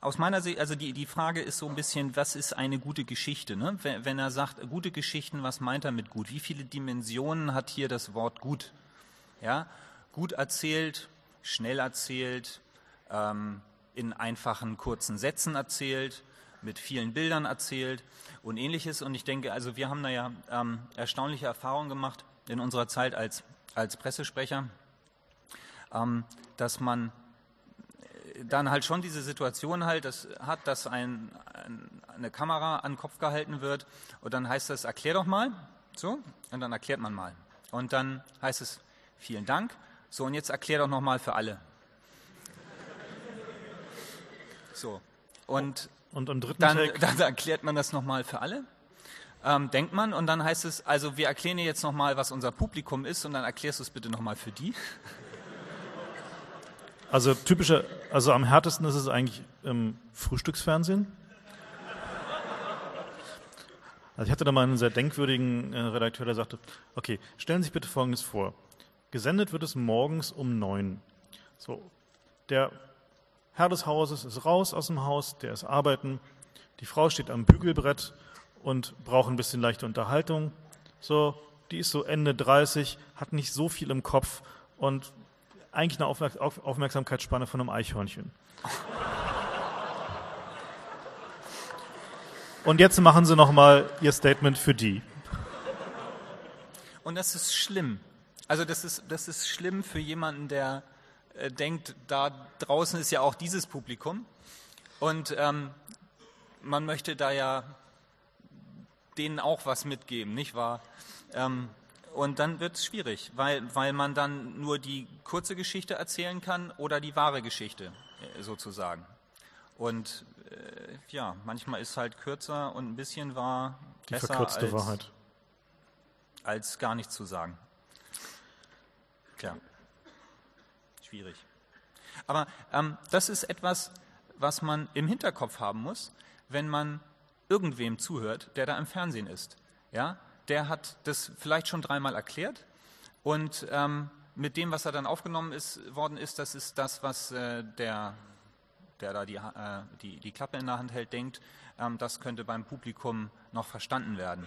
aus meiner Sicht, also die, die Frage ist so ein bisschen, was ist eine gute Geschichte? Ne? Wenn, wenn er sagt, gute Geschichten, was meint er mit gut? Wie viele Dimensionen hat hier das Wort gut? Ja, gut erzählt, schnell erzählt, ähm, in einfachen, kurzen Sätzen erzählt, mit vielen Bildern erzählt und ähnliches. Und ich denke, also wir haben da ja ähm, erstaunliche Erfahrungen gemacht in unserer Zeit als, als Pressesprecher, ähm, dass man dann halt schon diese Situation halt das hat, dass ein, ein, eine Kamera an den Kopf gehalten wird und dann heißt das, erklär doch mal, so, und dann erklärt man mal. Und dann heißt es, vielen Dank, so, und jetzt erklär doch nochmal für alle. So. Und, und am dritten dann, dann erklärt man das nochmal für alle. Ähm, denkt man und dann heißt es, also wir erklären dir jetzt nochmal, was unser Publikum ist und dann erklärst du es bitte nochmal für die. Also typischer, also am härtesten ist es eigentlich im Frühstücksfernsehen. Also ich hatte da mal einen sehr denkwürdigen äh, Redakteur, der sagte, okay, stellen Sie sich bitte Folgendes vor. Gesendet wird es morgens um neun. So, der Herr des Hauses ist raus aus dem Haus, der ist arbeiten. Die Frau steht am Bügelbrett und braucht ein bisschen leichte Unterhaltung. So, die ist so Ende 30, hat nicht so viel im Kopf und eigentlich eine Aufmerksamkeitsspanne von einem Eichhörnchen. Und jetzt machen Sie noch mal Ihr Statement für die. Und das ist schlimm. Also das ist, das ist schlimm für jemanden, der äh, denkt, da draußen ist ja auch dieses Publikum und ähm, man möchte da ja denen auch was mitgeben, nicht wahr? Ähm, und dann wird es schwierig, weil, weil man dann nur die kurze Geschichte erzählen kann oder die wahre Geschichte äh, sozusagen. Und äh, ja, manchmal ist halt kürzer und ein bisschen wahr die besser verkürzte als, Wahrheit. als gar nichts zu sagen. Klar schwierig. Aber ähm, das ist etwas, was man im Hinterkopf haben muss, wenn man irgendwem zuhört, der da im Fernsehen ist. Ja? Der hat das vielleicht schon dreimal erklärt und ähm, mit dem, was er dann aufgenommen ist, worden ist, das ist das, was äh, der, der da die, äh, die, die Klappe in der Hand hält, denkt, ähm, das könnte beim Publikum noch verstanden werden.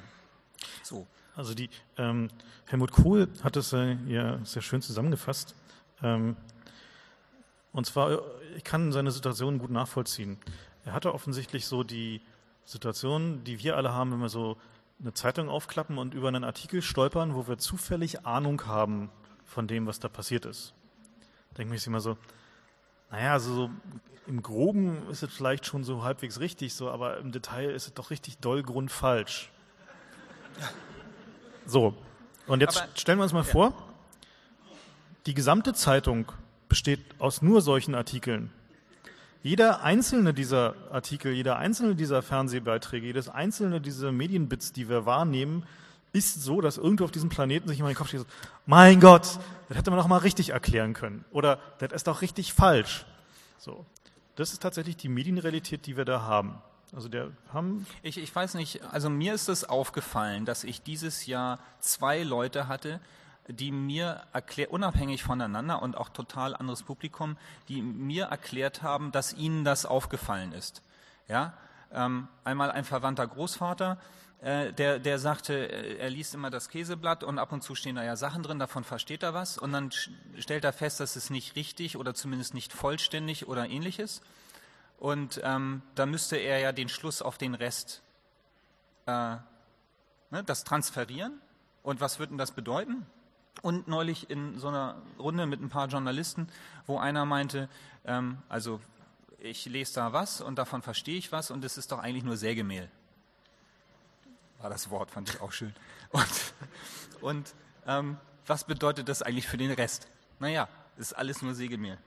So. Also die ähm, Helmut Kohl hat es äh, ja sehr schön zusammengefasst. Ähm, und zwar, ich kann seine Situation gut nachvollziehen. Er hatte offensichtlich so die Situation, die wir alle haben, wenn wir so eine Zeitung aufklappen und über einen Artikel stolpern, wo wir zufällig Ahnung haben von dem, was da passiert ist. Denke ich immer so, naja, also so im Groben ist es vielleicht schon so halbwegs richtig, so, aber im Detail ist es doch richtig doll grundfalsch. So, und jetzt aber, stellen wir uns mal ja. vor, die gesamte Zeitung besteht aus nur solchen Artikeln. Jeder einzelne dieser Artikel, jeder einzelne dieser Fernsehbeiträge, jedes einzelne dieser Medienbits, die wir wahrnehmen, ist so, dass irgendwo auf diesem Planeten sich immer in den Kopf steht, mein Gott, das hätte man doch mal richtig erklären können. Oder das ist doch richtig falsch. So. Das ist tatsächlich die Medienrealität, die wir da haben. Also der haben. Ich, ich weiß nicht, also mir ist es aufgefallen, dass ich dieses Jahr zwei Leute hatte, die mir erklärt, unabhängig voneinander und auch total anderes Publikum, die mir erklärt haben, dass ihnen das aufgefallen ist. Ja, ähm, einmal ein verwandter Großvater, äh, der, der sagte, äh, er liest immer das Käseblatt und ab und zu stehen da ja Sachen drin, davon versteht er was und dann stellt er fest, dass es nicht richtig oder zumindest nicht vollständig oder ähnliches. Und ähm, da müsste er ja den Schluss auf den Rest, äh, ne, das transferieren. Und was würde denn das bedeuten? Und neulich in so einer Runde mit ein paar Journalisten, wo einer meinte, ähm, also ich lese da was und davon verstehe ich was und es ist doch eigentlich nur Sägemehl. War das Wort, fand ich auch schön. (laughs) Und, und ähm, was bedeutet das eigentlich für den Rest? Naja, ist alles nur Sägemehl.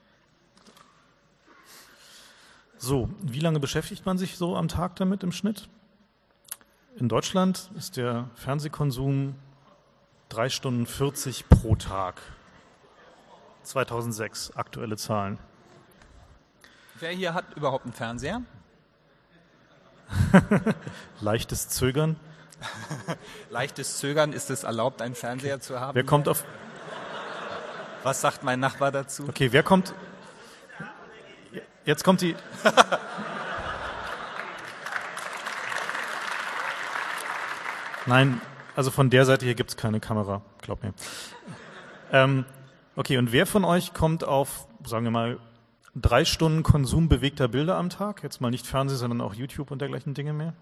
So, wie lange beschäftigt man sich so am Tag damit im Schnitt? In Deutschland ist der Fernsehkonsum drei Stunden 40 pro Tag. 2006, aktuelle Zahlen. Wer hier hat überhaupt einen Fernseher? (laughs) Leichtes Zögern. (laughs) Leichtes Zögern, ist es erlaubt, einen Fernseher zu haben? Wer kommt auf. Was sagt mein Nachbar dazu? Okay, wer kommt. Jetzt kommt die. (laughs) Nein, also von der Seite hier gibt es keine Kamera, glaub mir. Ähm, okay, und wer von euch kommt auf, sagen wir mal, drei Stunden Konsum bewegter Bilder am Tag? Jetzt mal nicht Fernsehen, sondern auch YouTube und dergleichen Dinge mehr?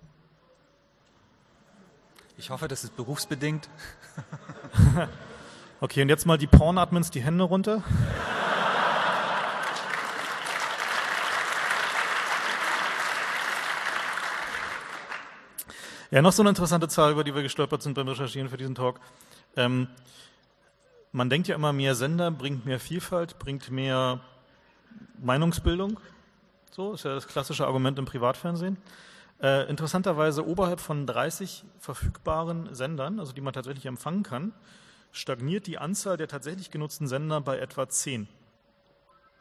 Ich hoffe, das ist berufsbedingt. (laughs) okay, und jetzt mal die Porn-Admins die Hände runter. (laughs) Ja, noch so eine interessante Zahl, über die wir gestolpert sind beim Recherchieren für diesen Talk. Ähm, man denkt ja immer, mehr Sender bringt mehr Vielfalt, bringt mehr Meinungsbildung. So ist ja das klassische Argument im Privatfernsehen. Äh, interessanterweise oberhalb von 30 verfügbaren Sendern, also die man tatsächlich empfangen kann, stagniert die Anzahl der tatsächlich genutzten Sender bei etwa 10.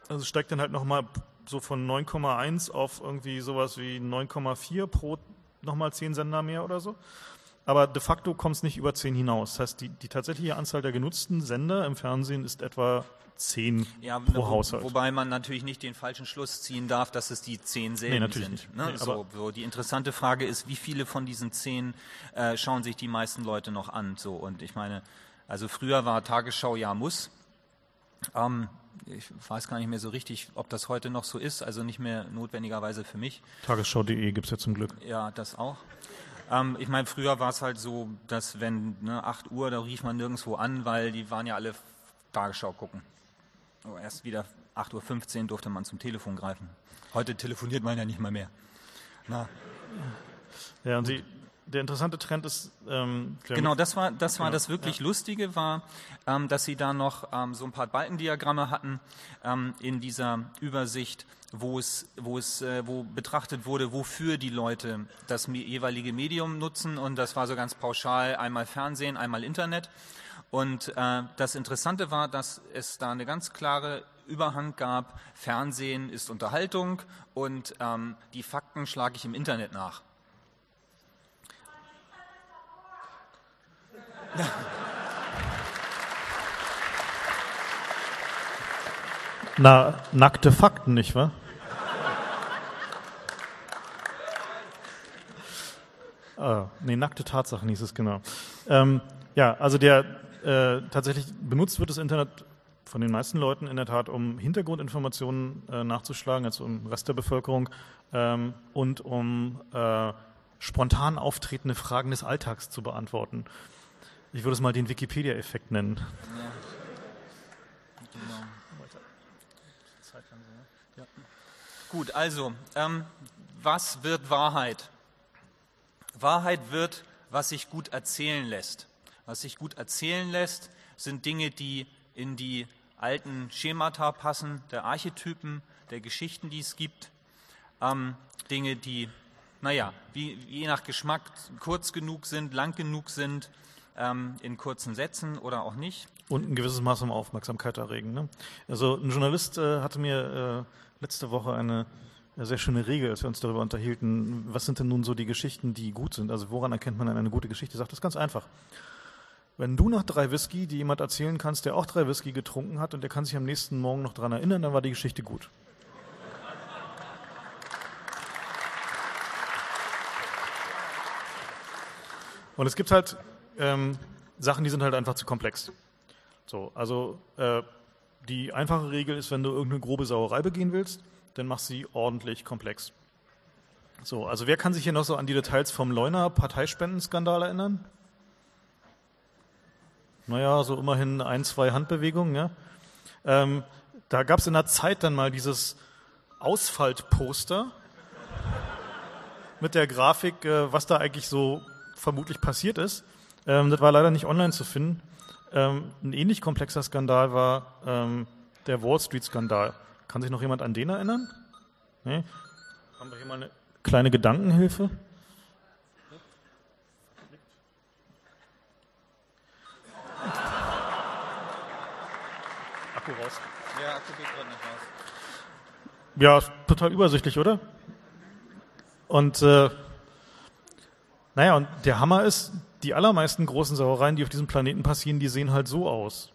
Also steigt dann halt nochmal so von 9,1 auf irgendwie sowas wie 9,4 pro nochmal zehn Sender mehr oder so. Aber de facto kommt es nicht über zehn hinaus. Das heißt, die, die tatsächliche Anzahl der genutzten Sender im Fernsehen ist etwa zehn ja, pro wo, Haushalt. Wobei man natürlich nicht den falschen Schluss ziehen darf, dass es die zehn selben nee, sind. Ne? Nee, so, so, die interessante Frage ist, wie viele von diesen zehn äh, schauen sich die meisten Leute noch an? So und ich meine, also früher war Tagesschau ja muss. Ähm, ich weiß gar nicht mehr so richtig, ob das heute noch so ist, also nicht mehr notwendigerweise für mich. Tagesschau.de gibt es ja zum Glück. Ja, das auch. Ähm, ich meine, früher war es halt so, dass wenn ne, 8 Uhr, da rief man nirgendwo an, weil die waren ja alle Tagesschau gucken. Oh, erst wieder 8.15 Uhr durfte man zum Telefon greifen. Heute telefoniert man ja nicht mal mehr. Na. Ja, und Sie, der interessante Trend ist. Ähm, genau, das war das, war genau, das wirklich ja. Lustige, war, ähm, dass Sie da noch ähm, so ein paar Balkendiagramme hatten ähm, in dieser Übersicht, wo es, wo es, äh, wo betrachtet wurde, wofür die Leute das jeweilige Medium nutzen. Und das war so ganz pauschal einmal Fernsehen, einmal Internet. Und äh, das Interessante war, dass es da eine ganz klare Überhang gab. Fernsehen ist Unterhaltung und ähm, die Fakten schlage ich im Internet nach. Na, nackte Fakten, nicht wahr? ah, nee, nackte Tatsachen hieß es genau. Ähm, ja, also der äh, tatsächlich benutzt wird das Internet von den meisten Leuten in der Tat, um Hintergrundinformationen äh, nachzuschlagen, also im Rest der Bevölkerung ähm, und um äh, spontan auftretende Fragen des Alltags zu beantworten. Ich würde es mal den Wikipedia-Effekt nennen. Ja. Genau. Ja. Gut, also, ähm, was wird Wahrheit? Wahrheit wird, was sich gut erzählen lässt. Was sich gut erzählen lässt, sind Dinge, die in die alten Schemata passen, der Archetypen, der Geschichten, die es gibt. Ähm, Dinge, die, naja, wie, je nach Geschmack kurz genug sind, lang genug sind, ähm, in kurzen Sätzen oder auch nicht. Und ein gewisses Maß an Aufmerksamkeit erregen. Ne? Also ein Journalist äh, hatte mir äh, letzte Woche eine sehr schöne Regel, als wir uns darüber unterhielten, was sind denn nun so die Geschichten, die gut sind? Also woran erkennt man eine gute Geschichte? Sagt das ganz einfach. Wenn du nach drei Whisky, die jemand erzählen kannst, der auch drei Whisky getrunken hat und der kann sich am nächsten Morgen noch daran erinnern, dann war die Geschichte gut. Und es gibt halt ähm, Sachen, die sind halt einfach zu komplex. So, also äh, die einfache Regel ist, wenn du irgendeine grobe Sauerei begehen willst, dann mach sie ordentlich komplex. So, also wer kann sich hier noch so an die Details vom Leuner Parteispendenskandal erinnern? Naja, so immerhin ein, zwei Handbewegungen, ja. Ähm, da gab es in der Zeit dann mal dieses Ausfaltposter mit der Grafik, äh, was da eigentlich so vermutlich passiert ist. Ähm, das war leider nicht online zu finden. Ähm, ein ähnlich komplexer Skandal war ähm, der Wall Street-Skandal. Kann sich noch jemand an den erinnern? Nee? Haben wir hier mal eine kleine Gedankenhilfe? (laughs) Akku raus. Ja, Akku geht gerade nicht raus. Ja, total übersichtlich, oder? Und äh, naja, und der Hammer ist, die allermeisten großen Sauereien, die auf diesem Planeten passieren, die sehen halt so aus.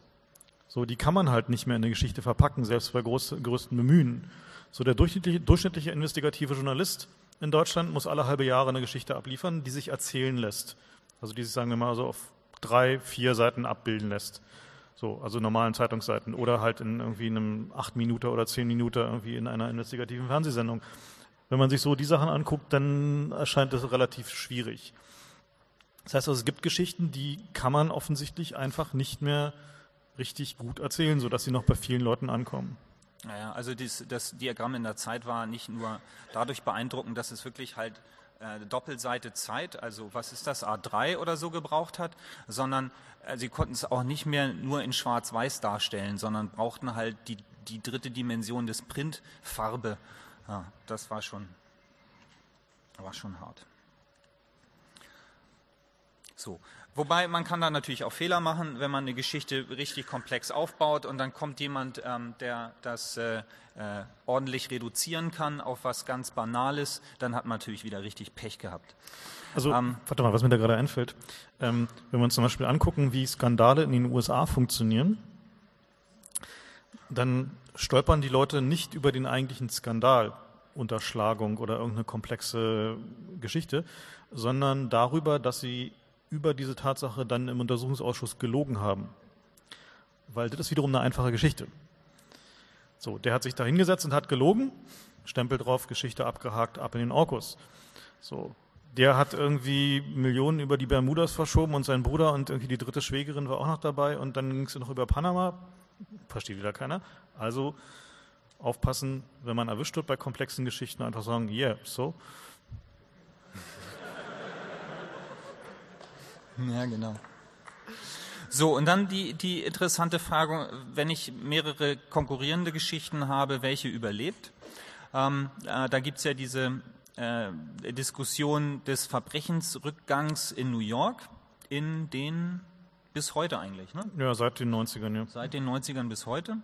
So, die kann man halt nicht mehr in eine Geschichte verpacken, selbst bei groß, größten Bemühen. So, der durchschnittliche, durchschnittliche investigative Journalist in Deutschland muss alle halbe Jahre eine Geschichte abliefern, die sich erzählen lässt. Also die sich, sagen wir mal, so auf drei, vier Seiten abbilden lässt. So, also normalen Zeitungsseiten oder halt in irgendwie einem acht Minuten oder zehn Minuten irgendwie in einer investigativen Fernsehsendung. Wenn man sich so die Sachen anguckt, dann erscheint das relativ schwierig. Das heißt also, es gibt Geschichten, die kann man offensichtlich einfach nicht mehr richtig gut erzählen, sodass sie noch bei vielen Leuten ankommen. Naja, also dies, das Diagramm in der Zeit war nicht nur dadurch beeindruckend, dass es wirklich halt äh, Doppelseite Zeit, also was ist das, A3 oder so gebraucht hat, sondern äh, sie konnten es auch nicht mehr nur in Schwarz-Weiß darstellen, sondern brauchten halt die, die dritte Dimension des Printfarbe. Ja, das war schon, war schon hart. So. Wobei man kann da natürlich auch Fehler machen, wenn man eine Geschichte richtig komplex aufbaut und dann kommt jemand, ähm, der das äh, äh, ordentlich reduzieren kann auf was ganz Banales, dann hat man natürlich wieder richtig Pech gehabt. Also, ähm, warte mal, was mir da gerade einfällt. Ähm, wenn wir uns zum Beispiel angucken, wie Skandale in den USA funktionieren, dann stolpern die Leute nicht über den eigentlichen Skandal, Unterschlagung oder irgendeine komplexe Geschichte, sondern darüber, dass sie über diese Tatsache dann im Untersuchungsausschuss gelogen haben. Weil das ist wiederum eine einfache Geschichte. So, der hat sich da hingesetzt und hat gelogen, Stempel drauf, Geschichte abgehakt, ab in den Orkus. So, der hat irgendwie Millionen über die Bermudas verschoben und sein Bruder und irgendwie die dritte Schwägerin war auch noch dabei und dann ging es noch über Panama. Versteht wieder keiner. Also aufpassen, wenn man erwischt wird bei komplexen Geschichten, einfach sagen, yeah, so. Ja, genau. So, und dann die, die interessante Frage, wenn ich mehrere konkurrierende Geschichten habe, welche überlebt? Ähm, äh, da gibt es ja diese äh, Diskussion des Verbrechensrückgangs in New York in den, bis heute eigentlich, ne? Ja, seit den 90ern, ja. Seit den 90ern bis heute.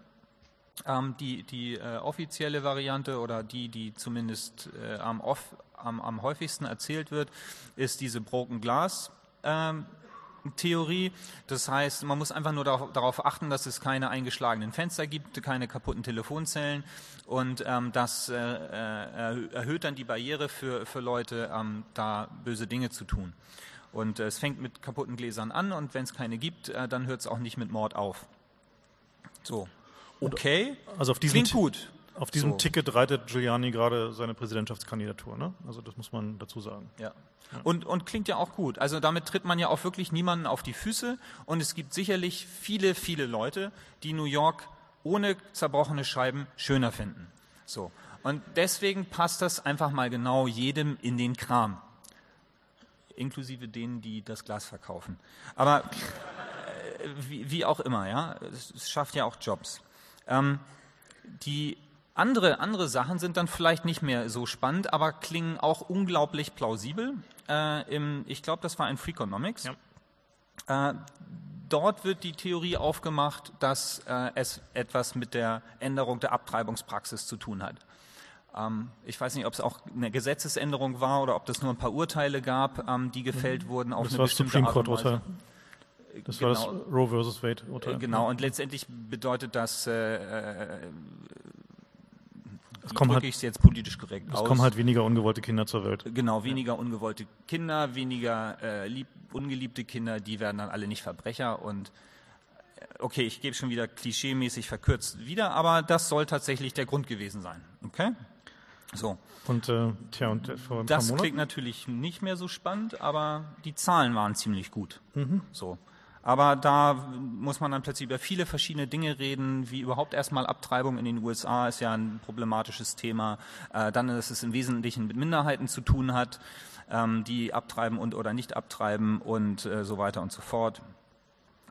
Ähm, die die äh, offizielle Variante oder die, die zumindest äh, am, off, am, am häufigsten erzählt wird, ist diese Broken Glass ähm, Theorie. Das heißt, man muss einfach nur darauf achten, dass es keine eingeschlagenen Fenster gibt, keine kaputten Telefonzellen und ähm, das äh, äh, erhöht dann die Barriere für, für Leute, ähm, da böse Dinge zu tun. Und äh, es fängt mit kaputten Gläsern an und wenn es keine gibt, äh, dann hört es auch nicht mit Mord auf. So. Okay. Also auf diesem Klingt gut. Auf diesem so. Ticket reitet Giuliani gerade seine Präsidentschaftskandidatur, ne? Also das muss man dazu sagen. Ja. Und, und klingt ja auch gut. Also damit tritt man ja auch wirklich niemanden auf die Füße. Und es gibt sicherlich viele, viele Leute, die New York ohne zerbrochene Scheiben schöner finden. So. Und deswegen passt das einfach mal genau jedem in den Kram. Inklusive denen, die das Glas verkaufen. Aber äh, wie, wie, auch immer, ja. Es, es schafft ja auch Jobs. Ähm, die andere, andere Sachen sind dann vielleicht nicht mehr so spannend, aber klingen auch unglaublich plausibel. Äh, im, ich glaube, das war in Freakonomics. Ja. Äh, dort wird die Theorie aufgemacht, dass äh, es etwas mit der Änderung der Abtreibungspraxis zu tun hat. Ähm, ich weiß nicht, ob es auch eine Gesetzesänderung war oder ob das nur ein paar Urteile gab, ähm, die gefällt mhm. wurden auf das eine war bestimmte Supreme Weise. Urteil. Das genau. war das. Roe versus Wade Urteil. Genau, und letztendlich bedeutet das äh, äh es kommen halt, ich es jetzt politisch korrekt es aus. kommen halt weniger ungewollte Kinder zur Welt. Genau, weniger ja. ungewollte Kinder, weniger äh, lieb, ungeliebte Kinder, die werden dann alle nicht Verbrecher und äh, okay, ich gebe schon wieder klischeemäßig verkürzt wieder, aber das soll tatsächlich der Grund gewesen sein. Okay? So. Und äh, tja, und äh, vor ein Das klingt natürlich nicht mehr so spannend, aber die Zahlen waren ziemlich gut. Mhm. So. Aber da muss man dann plötzlich über viele verschiedene Dinge reden, wie überhaupt erstmal Abtreibung in den USA ist ja ein problematisches Thema. Äh, dann, dass es im Wesentlichen mit Minderheiten zu tun hat, ähm, die abtreiben und oder nicht abtreiben und äh, so weiter und so fort.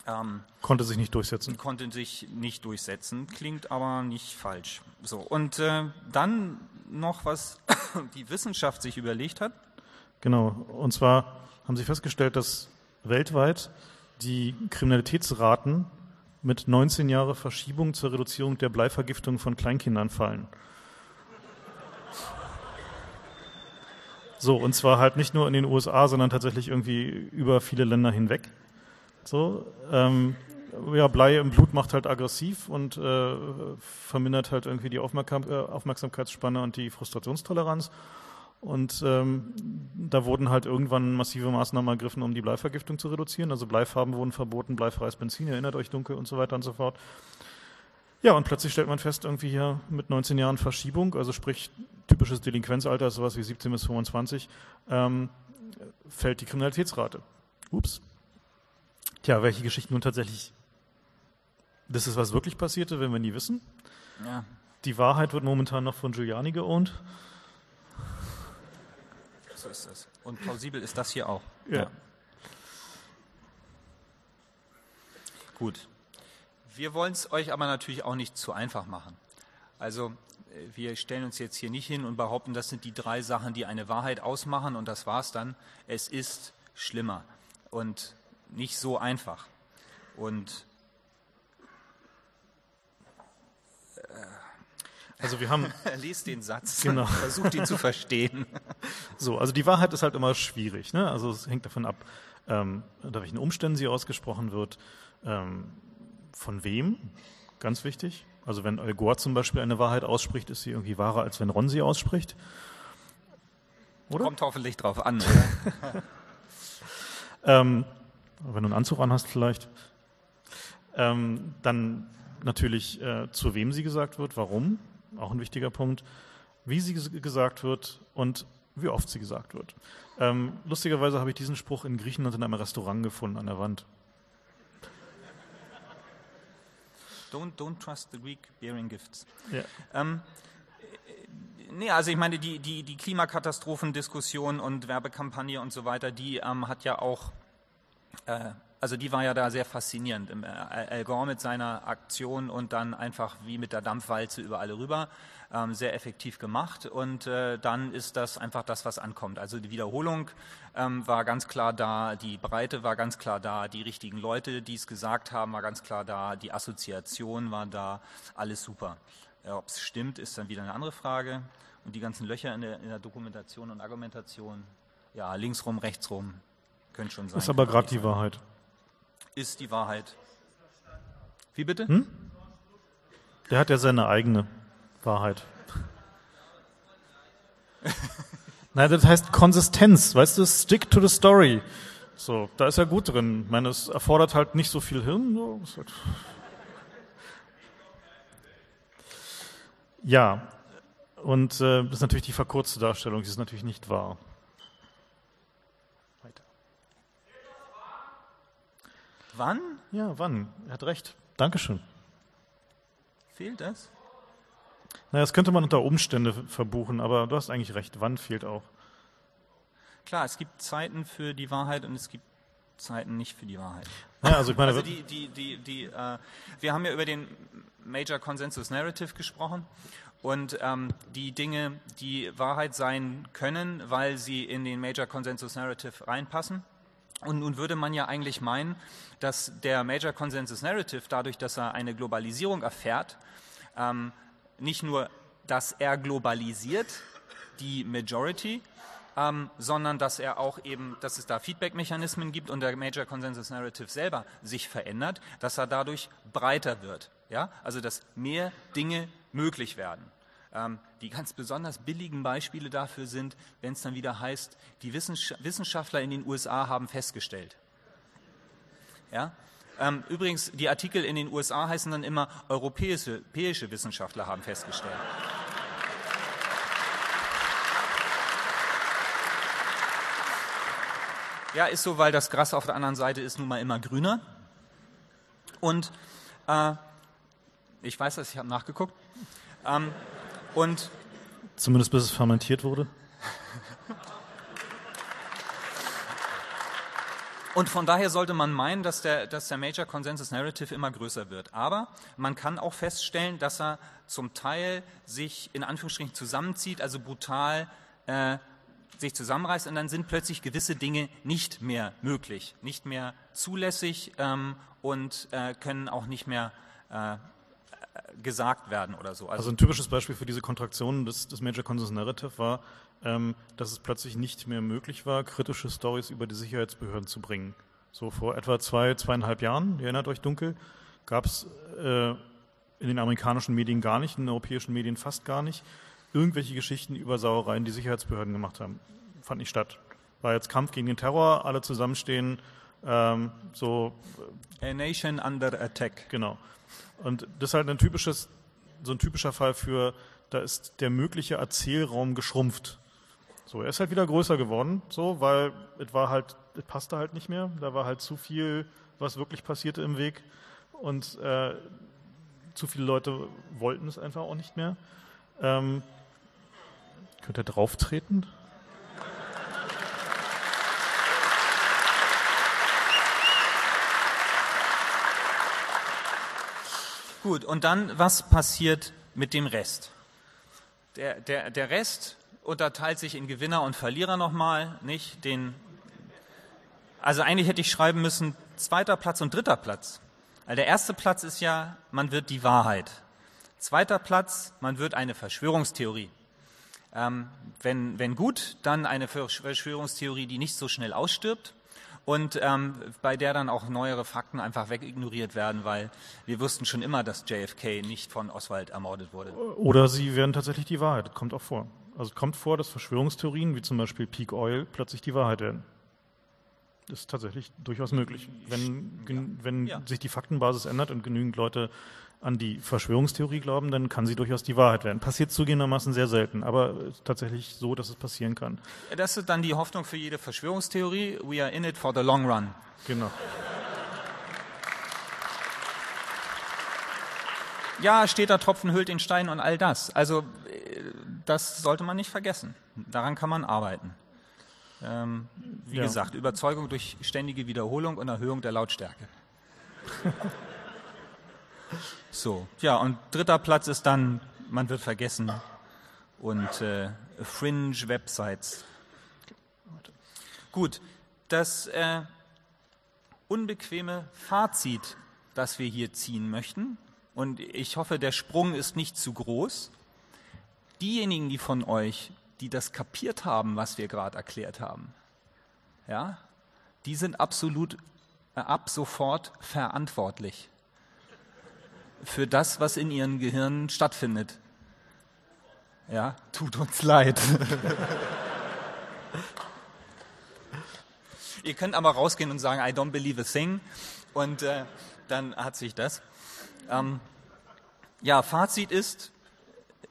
Ähm, konnte sich nicht durchsetzen. Konnte sich nicht durchsetzen, klingt aber nicht falsch. So und äh, dann noch was (coughs) die Wissenschaft sich überlegt hat. Genau. Und zwar haben sie festgestellt, dass weltweit die Kriminalitätsraten mit 19 Jahre Verschiebung zur Reduzierung der Bleivergiftung von Kleinkindern fallen. So, und zwar halt nicht nur in den USA, sondern tatsächlich irgendwie über viele Länder hinweg. So, ähm, ja, Blei im Blut macht halt aggressiv und äh, vermindert halt irgendwie die Aufmerksam äh, Aufmerksamkeitsspanne und die Frustrationstoleranz. Und ähm, da wurden halt irgendwann massive Maßnahmen ergriffen, um die Bleivergiftung zu reduzieren. Also Bleifarben wurden verboten, bleifreies Benzin, erinnert euch dunkel und so weiter und so fort. Ja, und plötzlich stellt man fest, irgendwie hier mit 19 Jahren Verschiebung, also sprich typisches Delinquenzalter, sowas wie 17 bis 25, ähm, fällt die Kriminalitätsrate. Ups. Tja, welche Geschichten nun tatsächlich das ist, was wirklich passierte, wenn wir nie wissen. Ja. Die Wahrheit wird momentan noch von Giuliani geohnt. So ist das. Und plausibel ist das hier auch. Ja. ja. Gut. Wir wollen es euch aber natürlich auch nicht zu einfach machen. Also äh, wir stellen uns jetzt hier nicht hin und behaupten, das sind die drei Sachen, die eine Wahrheit ausmachen und das war's dann. Es ist schlimmer und nicht so einfach. Und Also wir haben. (laughs) Lies den Satz. Genau. (laughs) Versucht ihn zu verstehen. (laughs) So, also die Wahrheit ist halt immer schwierig. Ne? Also es hängt davon ab, ähm, unter welchen Umständen sie ausgesprochen wird, ähm, von wem, ganz wichtig. Also wenn Al Gore zum Beispiel eine Wahrheit ausspricht, ist sie irgendwie wahrer, als wenn Ron sie ausspricht. Oder? Kommt hoffentlich drauf an. ähm, wenn du einen Anzug anhast vielleicht. Ähm, dann natürlich, äh, zu wem sie gesagt wird, warum auch ein wichtiger Punkt, wie sie gesagt wird und wie oft sie gesagt wird. Ähm, lustigerweise habe ich diesen Spruch in Griechenland in einem Restaurant gefunden an der Wand. Don't, don't trust the Greek bearing gifts. Ja. Ähm, nee, also ich meine, die, die, die Klimakatastrophendiskussion und Werbekampagne und so weiter, die ähm, hat ja auch äh, also die war ja da sehr faszinierend. Äh, Al Gore mit seiner Aktion und dann einfach wie mit der Dampfwalze über alle rüber, ähm, sehr effektiv gemacht. Und äh, dann ist das einfach das, was ankommt. Also die Wiederholung ähm, war ganz klar da, die Breite war ganz klar da, die richtigen Leute, die es gesagt haben, war ganz klar da, die Assoziation war da, alles super. Ja, Ob es stimmt, ist dann wieder eine andere Frage. Und die ganzen Löcher in der, in der Dokumentation und Argumentation, ja, linksrum, rechtsrum, könnte schon sein. Ist aber gerade die Wahrheit. Ist die Wahrheit. Wie bitte? Hm? Der hat ja seine eigene Wahrheit. (laughs) Nein, das heißt Konsistenz, weißt du, stick to the story. So, da ist er gut drin. Ich meine, es erfordert halt nicht so viel Hirn. So. Ja, und äh, das ist natürlich die verkurzte Darstellung, die ist natürlich nicht wahr. Wann? Ja, wann? Er hat recht. Dankeschön. Fehlt das? Naja, das könnte man unter Umstände verbuchen, aber du hast eigentlich recht. Wann fehlt auch. Klar, es gibt Zeiten für die Wahrheit und es gibt Zeiten nicht für die Wahrheit. Ja, also ich meine, also die, die, die, die, äh, wir haben ja über den Major Consensus Narrative gesprochen und ähm, die Dinge, die Wahrheit sein können, weil sie in den Major Consensus Narrative reinpassen. Und nun würde man ja eigentlich meinen, dass der Major Consensus Narrative, dadurch, dass er eine Globalisierung erfährt, ähm, nicht nur, dass er globalisiert, die Majority, ähm, sondern dass er auch eben, dass es da Feedback-Mechanismen gibt und der Major Consensus Narrative selber sich verändert, dass er dadurch breiter wird. Ja? Also dass mehr Dinge möglich werden. Ähm, die ganz besonders billigen Beispiele dafür sind, wenn es dann wieder heißt, die Wissenschaftler in den USA haben festgestellt. Ja? Ähm, übrigens, die Artikel in den USA heißen dann immer, europäische, europäische Wissenschaftler haben festgestellt. Ja, ist so, weil das Gras auf der anderen Seite ist nun mal immer grüner. Und äh, ich weiß das, ich habe nachgeguckt. Ähm, und Zumindest bis es fermentiert wurde. Und von daher sollte man meinen, dass der, dass der Major Consensus Narrative immer größer wird. Aber man kann auch feststellen, dass er zum Teil sich in Anführungsstrichen zusammenzieht, also brutal äh, sich zusammenreißt und dann sind plötzlich gewisse Dinge nicht mehr möglich, nicht mehr zulässig ähm, und äh, können auch nicht mehr äh, gesagt werden oder so. Also, also, ein typisches Beispiel für diese Kontraktion des, des Major Consensus Narrative war, ähm, dass es plötzlich nicht mehr möglich war, kritische Stories über die Sicherheitsbehörden zu bringen. So vor etwa zwei, zweieinhalb Jahren, ihr erinnert euch dunkel, gab es äh, in den amerikanischen Medien gar nicht, in den europäischen Medien fast gar nicht, irgendwelche Geschichten über Sauereien, die Sicherheitsbehörden gemacht haben. Fand nicht statt. War jetzt Kampf gegen den Terror, alle zusammenstehen, ähm, so. A nation under attack. Genau. Und das ist halt ein typisches, so ein typischer Fall für, da ist der mögliche Erzählraum geschrumpft. So, er ist halt wieder größer geworden, so, weil es war halt, es passte halt nicht mehr. Da war halt zu viel, was wirklich passierte im Weg. Und äh, zu viele Leute wollten es einfach auch nicht mehr. Ähm, könnt ihr drauf treten? Gut, und dann, was passiert mit dem Rest? Der, der, der Rest unterteilt sich in Gewinner und Verlierer nochmal, nicht? Den, also eigentlich hätte ich schreiben müssen, zweiter Platz und dritter Platz. Weil der erste Platz ist ja, man wird die Wahrheit. Zweiter Platz, man wird eine Verschwörungstheorie. Ähm, wenn, wenn gut, dann eine Verschwörungstheorie, die nicht so schnell ausstirbt und ähm, bei der dann auch neuere Fakten einfach wegignoriert werden, weil wir wussten schon immer, dass JFK nicht von Oswald ermordet wurde. Oder sie werden tatsächlich die Wahrheit. Das kommt auch vor. Also es kommt vor, dass Verschwörungstheorien wie zum Beispiel Peak Oil plötzlich die Wahrheit werden. Das ist tatsächlich durchaus möglich. Wenn, ja. wenn ja. sich die Faktenbasis ändert und genügend Leute an die Verschwörungstheorie glauben, dann kann sie durchaus die Wahrheit werden. Passiert zugegebenermaßen sehr selten, aber tatsächlich so, dass es passieren kann. Das ist dann die Hoffnung für jede Verschwörungstheorie. We are in it for the long run. Genau. Ja, steht da Tropfen hüllt den Stein und all das. Also das sollte man nicht vergessen. Daran kann man arbeiten. Ähm, wie ja. gesagt, Überzeugung durch ständige Wiederholung und Erhöhung der Lautstärke. (laughs) So, ja, und dritter Platz ist dann, man wird vergessen und äh, Fringe-Websites. Gut, das äh, unbequeme Fazit, das wir hier ziehen möchten, und ich hoffe, der Sprung ist nicht zu groß. Diejenigen, die von euch, die das kapiert haben, was wir gerade erklärt haben, ja, die sind absolut ab sofort verantwortlich für das, was in ihren Gehirnen stattfindet. Ja, tut uns leid. (laughs) Ihr könnt aber rausgehen und sagen, I don't believe a thing. Und äh, dann hat sich das. Ähm, ja, Fazit ist,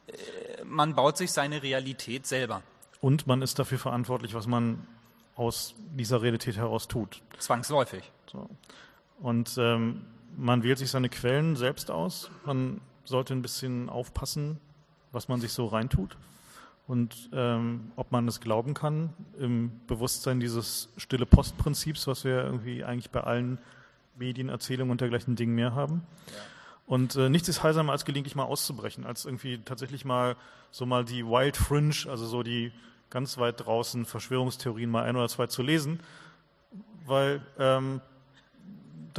äh, man baut sich seine Realität selber. Und man ist dafür verantwortlich, was man aus dieser Realität heraus tut. Zwangsläufig. So. Und ähm, man wählt sich seine Quellen selbst aus. Man sollte ein bisschen aufpassen, was man sich so reintut und ähm, ob man es glauben kann im Bewusstsein dieses stille Postprinzips, was wir irgendwie eigentlich bei allen Medienerzählungen und dergleichen Dingen mehr haben. Ja. Und äh, nichts ist heilsamer, als gelegentlich mal auszubrechen, als irgendwie tatsächlich mal so mal die Wild Fringe, also so die ganz weit draußen Verschwörungstheorien mal ein oder zwei zu lesen, weil ähm,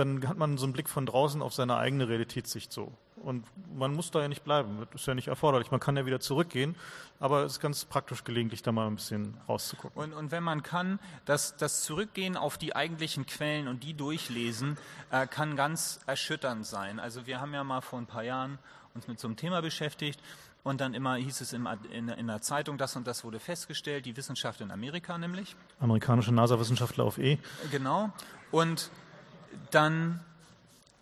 dann hat man so einen Blick von draußen auf seine eigene Realitätssicht so. Und man muss da ja nicht bleiben, das ist ja nicht erforderlich. Man kann ja wieder zurückgehen, aber es ist ganz praktisch gelegentlich, da mal ein bisschen rauszugucken. Und, und wenn man kann, das, das Zurückgehen auf die eigentlichen Quellen und die durchlesen, äh, kann ganz erschütternd sein. Also wir haben ja mal vor ein paar Jahren uns mit so einem Thema beschäftigt und dann immer hieß es in, in, in der Zeitung, das und das wurde festgestellt, die Wissenschaft in Amerika nämlich. Amerikanische NASA-Wissenschaftler auf E. Genau. Und dann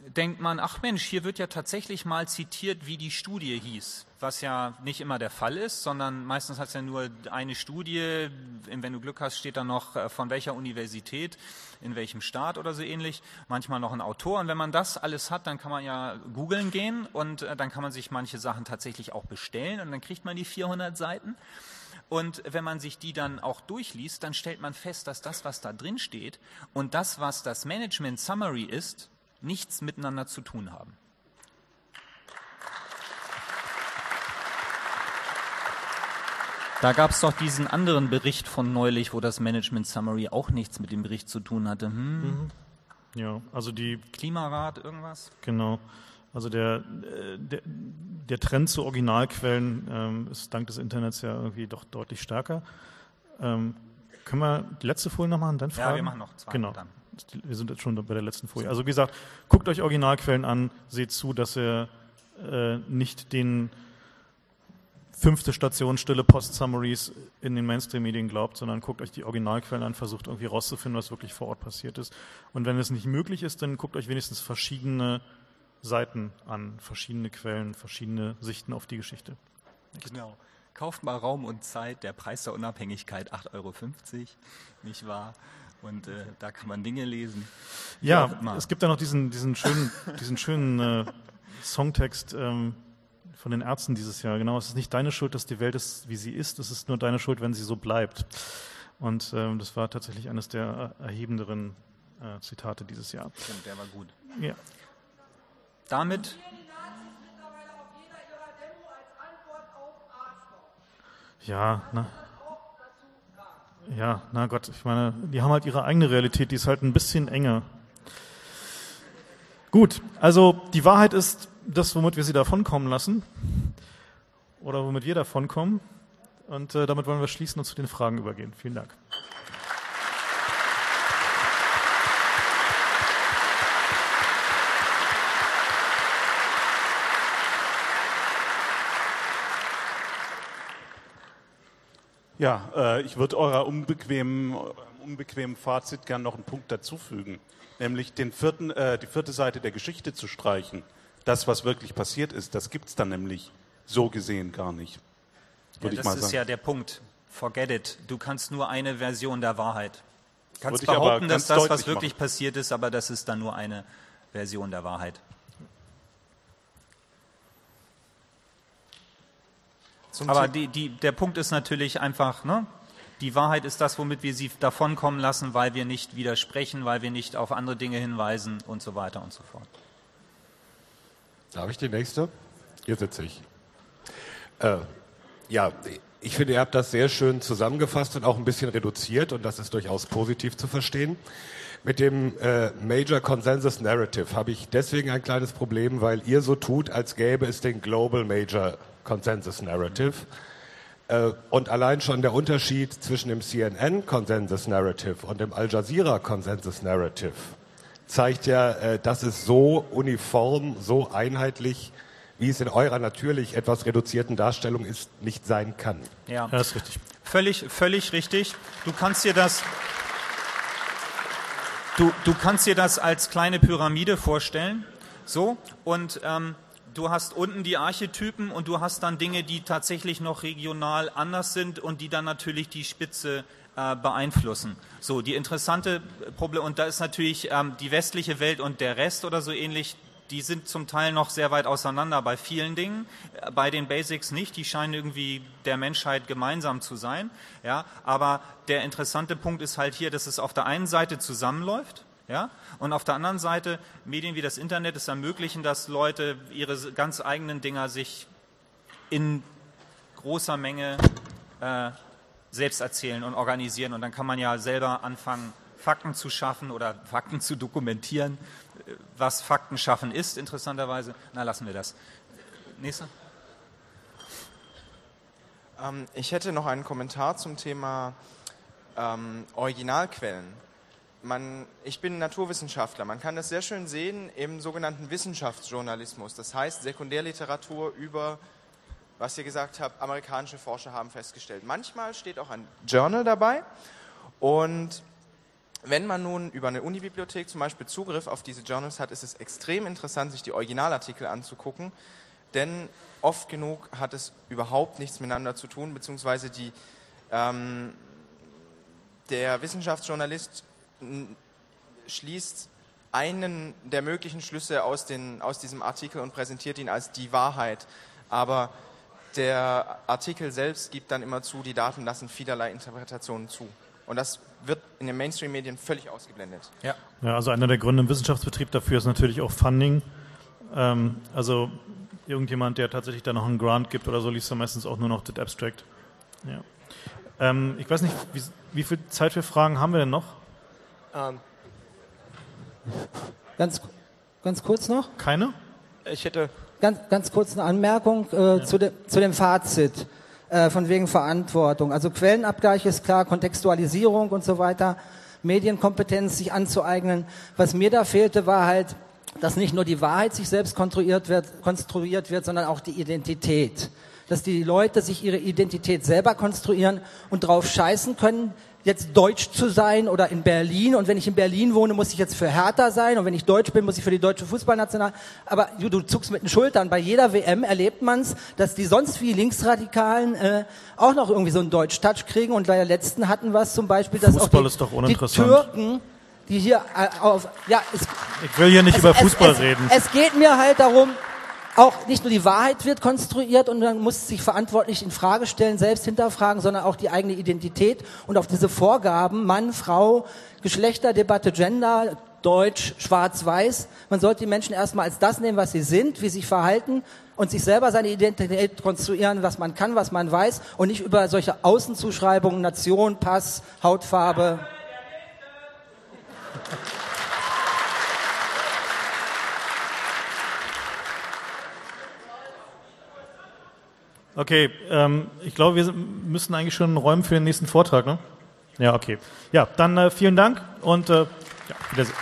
denkt man, ach Mensch, hier wird ja tatsächlich mal zitiert, wie die Studie hieß, was ja nicht immer der Fall ist, sondern meistens hat es ja nur eine Studie, wenn du Glück hast, steht da noch äh, von welcher Universität, in welchem Staat oder so ähnlich, manchmal noch ein Autor. Und wenn man das alles hat, dann kann man ja googeln gehen und äh, dann kann man sich manche Sachen tatsächlich auch bestellen und dann kriegt man die 400 Seiten. Und wenn man sich die dann auch durchliest, dann stellt man fest, dass das, was da drin steht und das, was das Management Summary ist, nichts miteinander zu tun haben. Da gab es doch diesen anderen Bericht von neulich, wo das Management Summary auch nichts mit dem Bericht zu tun hatte. Hm. Mhm. Ja, also die Klimarat, irgendwas? Genau. Also der, äh, der, der Trend zu Originalquellen ähm, ist dank des Internets ja irgendwie doch deutlich stärker. Ähm, können wir die letzte Folie noch machen, dann fragen? Ja, wir machen noch zwei. Genau. Dann wir sind jetzt schon bei der letzten Folie. Also wie gesagt, guckt euch Originalquellen an, seht zu, dass ihr äh, nicht den fünfte Station stille Post-Summaries in den Mainstream-Medien glaubt, sondern guckt euch die Originalquellen an, versucht irgendwie rauszufinden, was wirklich vor Ort passiert ist. Und wenn es nicht möglich ist, dann guckt euch wenigstens verschiedene Seiten an, verschiedene Quellen, verschiedene Sichten auf die Geschichte. Genau. Kauft mal Raum und Zeit, der Preis der Unabhängigkeit 8,50 Euro, nicht wahr? Und äh, da kann man Dinge lesen. Ja, es gibt da noch diesen, diesen schönen, diesen schönen äh, Songtext ähm, von den Ärzten dieses Jahr. Genau, es ist nicht deine Schuld, dass die Welt ist, wie sie ist. Es ist nur deine Schuld, wenn sie so bleibt. Und ähm, das war tatsächlich eines der erhebenderen äh, Zitate dieses Jahr. Stimmt, der war gut. Ja. Damit ja, ne? Ja, na Gott, ich meine, die haben halt ihre eigene Realität, die ist halt ein bisschen enger. Gut, also die Wahrheit ist das, womit wir sie davonkommen lassen oder womit wir davonkommen. Und äh, damit wollen wir schließen und zu den Fragen übergehen. Vielen Dank. Ja, äh, ich würde eurer unbequemen, unbequemen Fazit gern noch einen Punkt dazufügen, nämlich den vierten, äh, die vierte Seite der Geschichte zu streichen. Das, was wirklich passiert ist, das gibt es dann nämlich so gesehen gar nicht. Ja, das ist ja der Punkt. Forget it. Du kannst nur eine Version der Wahrheit. Du kannst behaupten, dass das, was wirklich machen. passiert ist, aber das ist dann nur eine Version der Wahrheit. Zum Aber die, die, der Punkt ist natürlich einfach, ne? die Wahrheit ist das, womit wir sie davonkommen lassen, weil wir nicht widersprechen, weil wir nicht auf andere Dinge hinweisen und so weiter und so fort. Darf ich die nächste? Hier sitze ich. Äh, ja, ich finde, ihr habt das sehr schön zusammengefasst und auch ein bisschen reduziert und das ist durchaus positiv zu verstehen. Mit dem äh, Major Consensus Narrative habe ich deswegen ein kleines Problem, weil ihr so tut, als gäbe es den Global Major Consensus Narrative. Äh, und allein schon der Unterschied zwischen dem CNN Consensus Narrative und dem Al Jazeera Consensus Narrative zeigt ja, äh, dass es so uniform, so einheitlich, wie es in eurer natürlich etwas reduzierten Darstellung ist, nicht sein kann. Ja, Ja, ist richtig. völlig, völlig richtig. Du kannst dir das, du, du kannst dir das als kleine Pyramide vorstellen. So, und ähm, du hast unten die Archetypen und du hast dann Dinge, die tatsächlich noch regional anders sind und die dann natürlich die Spitze äh, beeinflussen. So, die interessante Problem, und da ist natürlich ähm, die westliche Welt und der Rest oder so ähnlich, die sind zum Teil noch sehr weit auseinander bei vielen Dingen, äh, bei den Basics nicht, die scheinen irgendwie der Menschheit gemeinsam zu sein. Ja, aber der interessante Punkt ist halt hier, dass es auf der einen Seite zusammenläuft, ja, und auf der anderen Seite Medien wie das Internet es ermöglichen, dass Leute ihre ganz eigenen Dinger sich in großer Menge äh, selbst erzählen und organisieren. Und dann kann man ja selber anfangen, Fakten zu schaffen oder (laughs) Fakten zu dokumentieren. Äh, Was Fakten schaffen ist, interessanterweise. Na, lassen wir das. Nächster. Ähm, ich hätte noch einen Kommentar zum Thema ähm, Originalquellen. Man, ich bin Naturwissenschaftler. Man kann das sehr schön sehen im sogenannten Wissenschaftsjournalismus. Das heißt Sekundärliteratur über, was ihr gesagt habt, amerikanische Forscher haben festgestellt. Manchmal steht auch ein Journal dabei. Und wenn man nun über eine Unibibliothek zum Beispiel Zugriff auf diese Journals hat, ist es extrem interessant, sich die Originalartikel anzugucken, denn oft genug hat es überhaupt nichts miteinander zu tun, beziehungsweise die, ähm, der Wissenschaftsjournalist schließt einen der möglichen Schlüsse aus, den, aus diesem Artikel und präsentiert ihn als die Wahrheit. Aber der Artikel selbst gibt dann immer zu, die Daten lassen vielerlei Interpretationen zu. Und das wird in den Mainstream-Medien völlig ausgeblendet. Ja. Ja, also einer der Gründe im Wissenschaftsbetrieb dafür ist natürlich auch Funding. Ähm, also irgendjemand, der tatsächlich da noch einen Grant gibt oder so, liest dann meistens auch nur noch das Abstract. Ja. Ähm, ich weiß nicht, wie, wie viel Zeit für Fragen haben wir denn noch? Ähm, Ganz, ganz kurz noch. Keine? ich hätte Ganz, ganz kurz eine Anmerkung äh, zu, dem, zu dem Fazit äh, von wegen Verantwortung. Also Quellenabgleich ist klar, Kontextualisierung und so weiter, Medienkompetenz sich anzueignen. Was mir da fehlte, war halt, dass nicht nur die Wahrheit sich selbst konstruiert wird, konstruiert wird, sondern auch die Identität. Dass die Leute sich ihre Identität selber konstruieren und drauf scheißen können, jetzt deutsch zu sein oder in Berlin. Und wenn ich in Berlin wohne, muss ich jetzt für Hertha sein. Und wenn ich deutsch bin, muss ich für die deutsche Fußballnational. Aber du, du zuckst mit den Schultern. Bei jeder WM erlebt man's, dass die sonst wie Linksradikalen äh, auch noch irgendwie so einen Deutsch-Touch kriegen. Und bei der letzten hatten wir es zum Beispiel, dass Fußball auch die, ist doch die. Türken, die hier äh, auf... Ja, es, Ich will hier nicht es, über es, Fußball es, reden. Es geht mir halt darum, auch nicht nur die Wahrheit wird konstruiert und man muss sich verantwortlich in Frage stellen, selbst hinterfragen, sondern auch die eigene Identität und auf diese Vorgaben, Mann, Frau, Geschlechterdebatte, Gender, Deutsch, Schwarz-Weiß. Man sollte die Menschen erstmal als das nehmen, was sie sind, wie sie sich verhalten und sich selber seine Identität konstruieren, was man kann, was man weiß und nicht über solche Außenzuschreibungen, Nation, Pass, Hautfarbe. Okay, ähm, ich glaube, wir müssen eigentlich schon räumen für den nächsten Vortrag, ne? Ja, okay. Ja, dann äh, vielen Dank und äh, ja, Wiedersehen.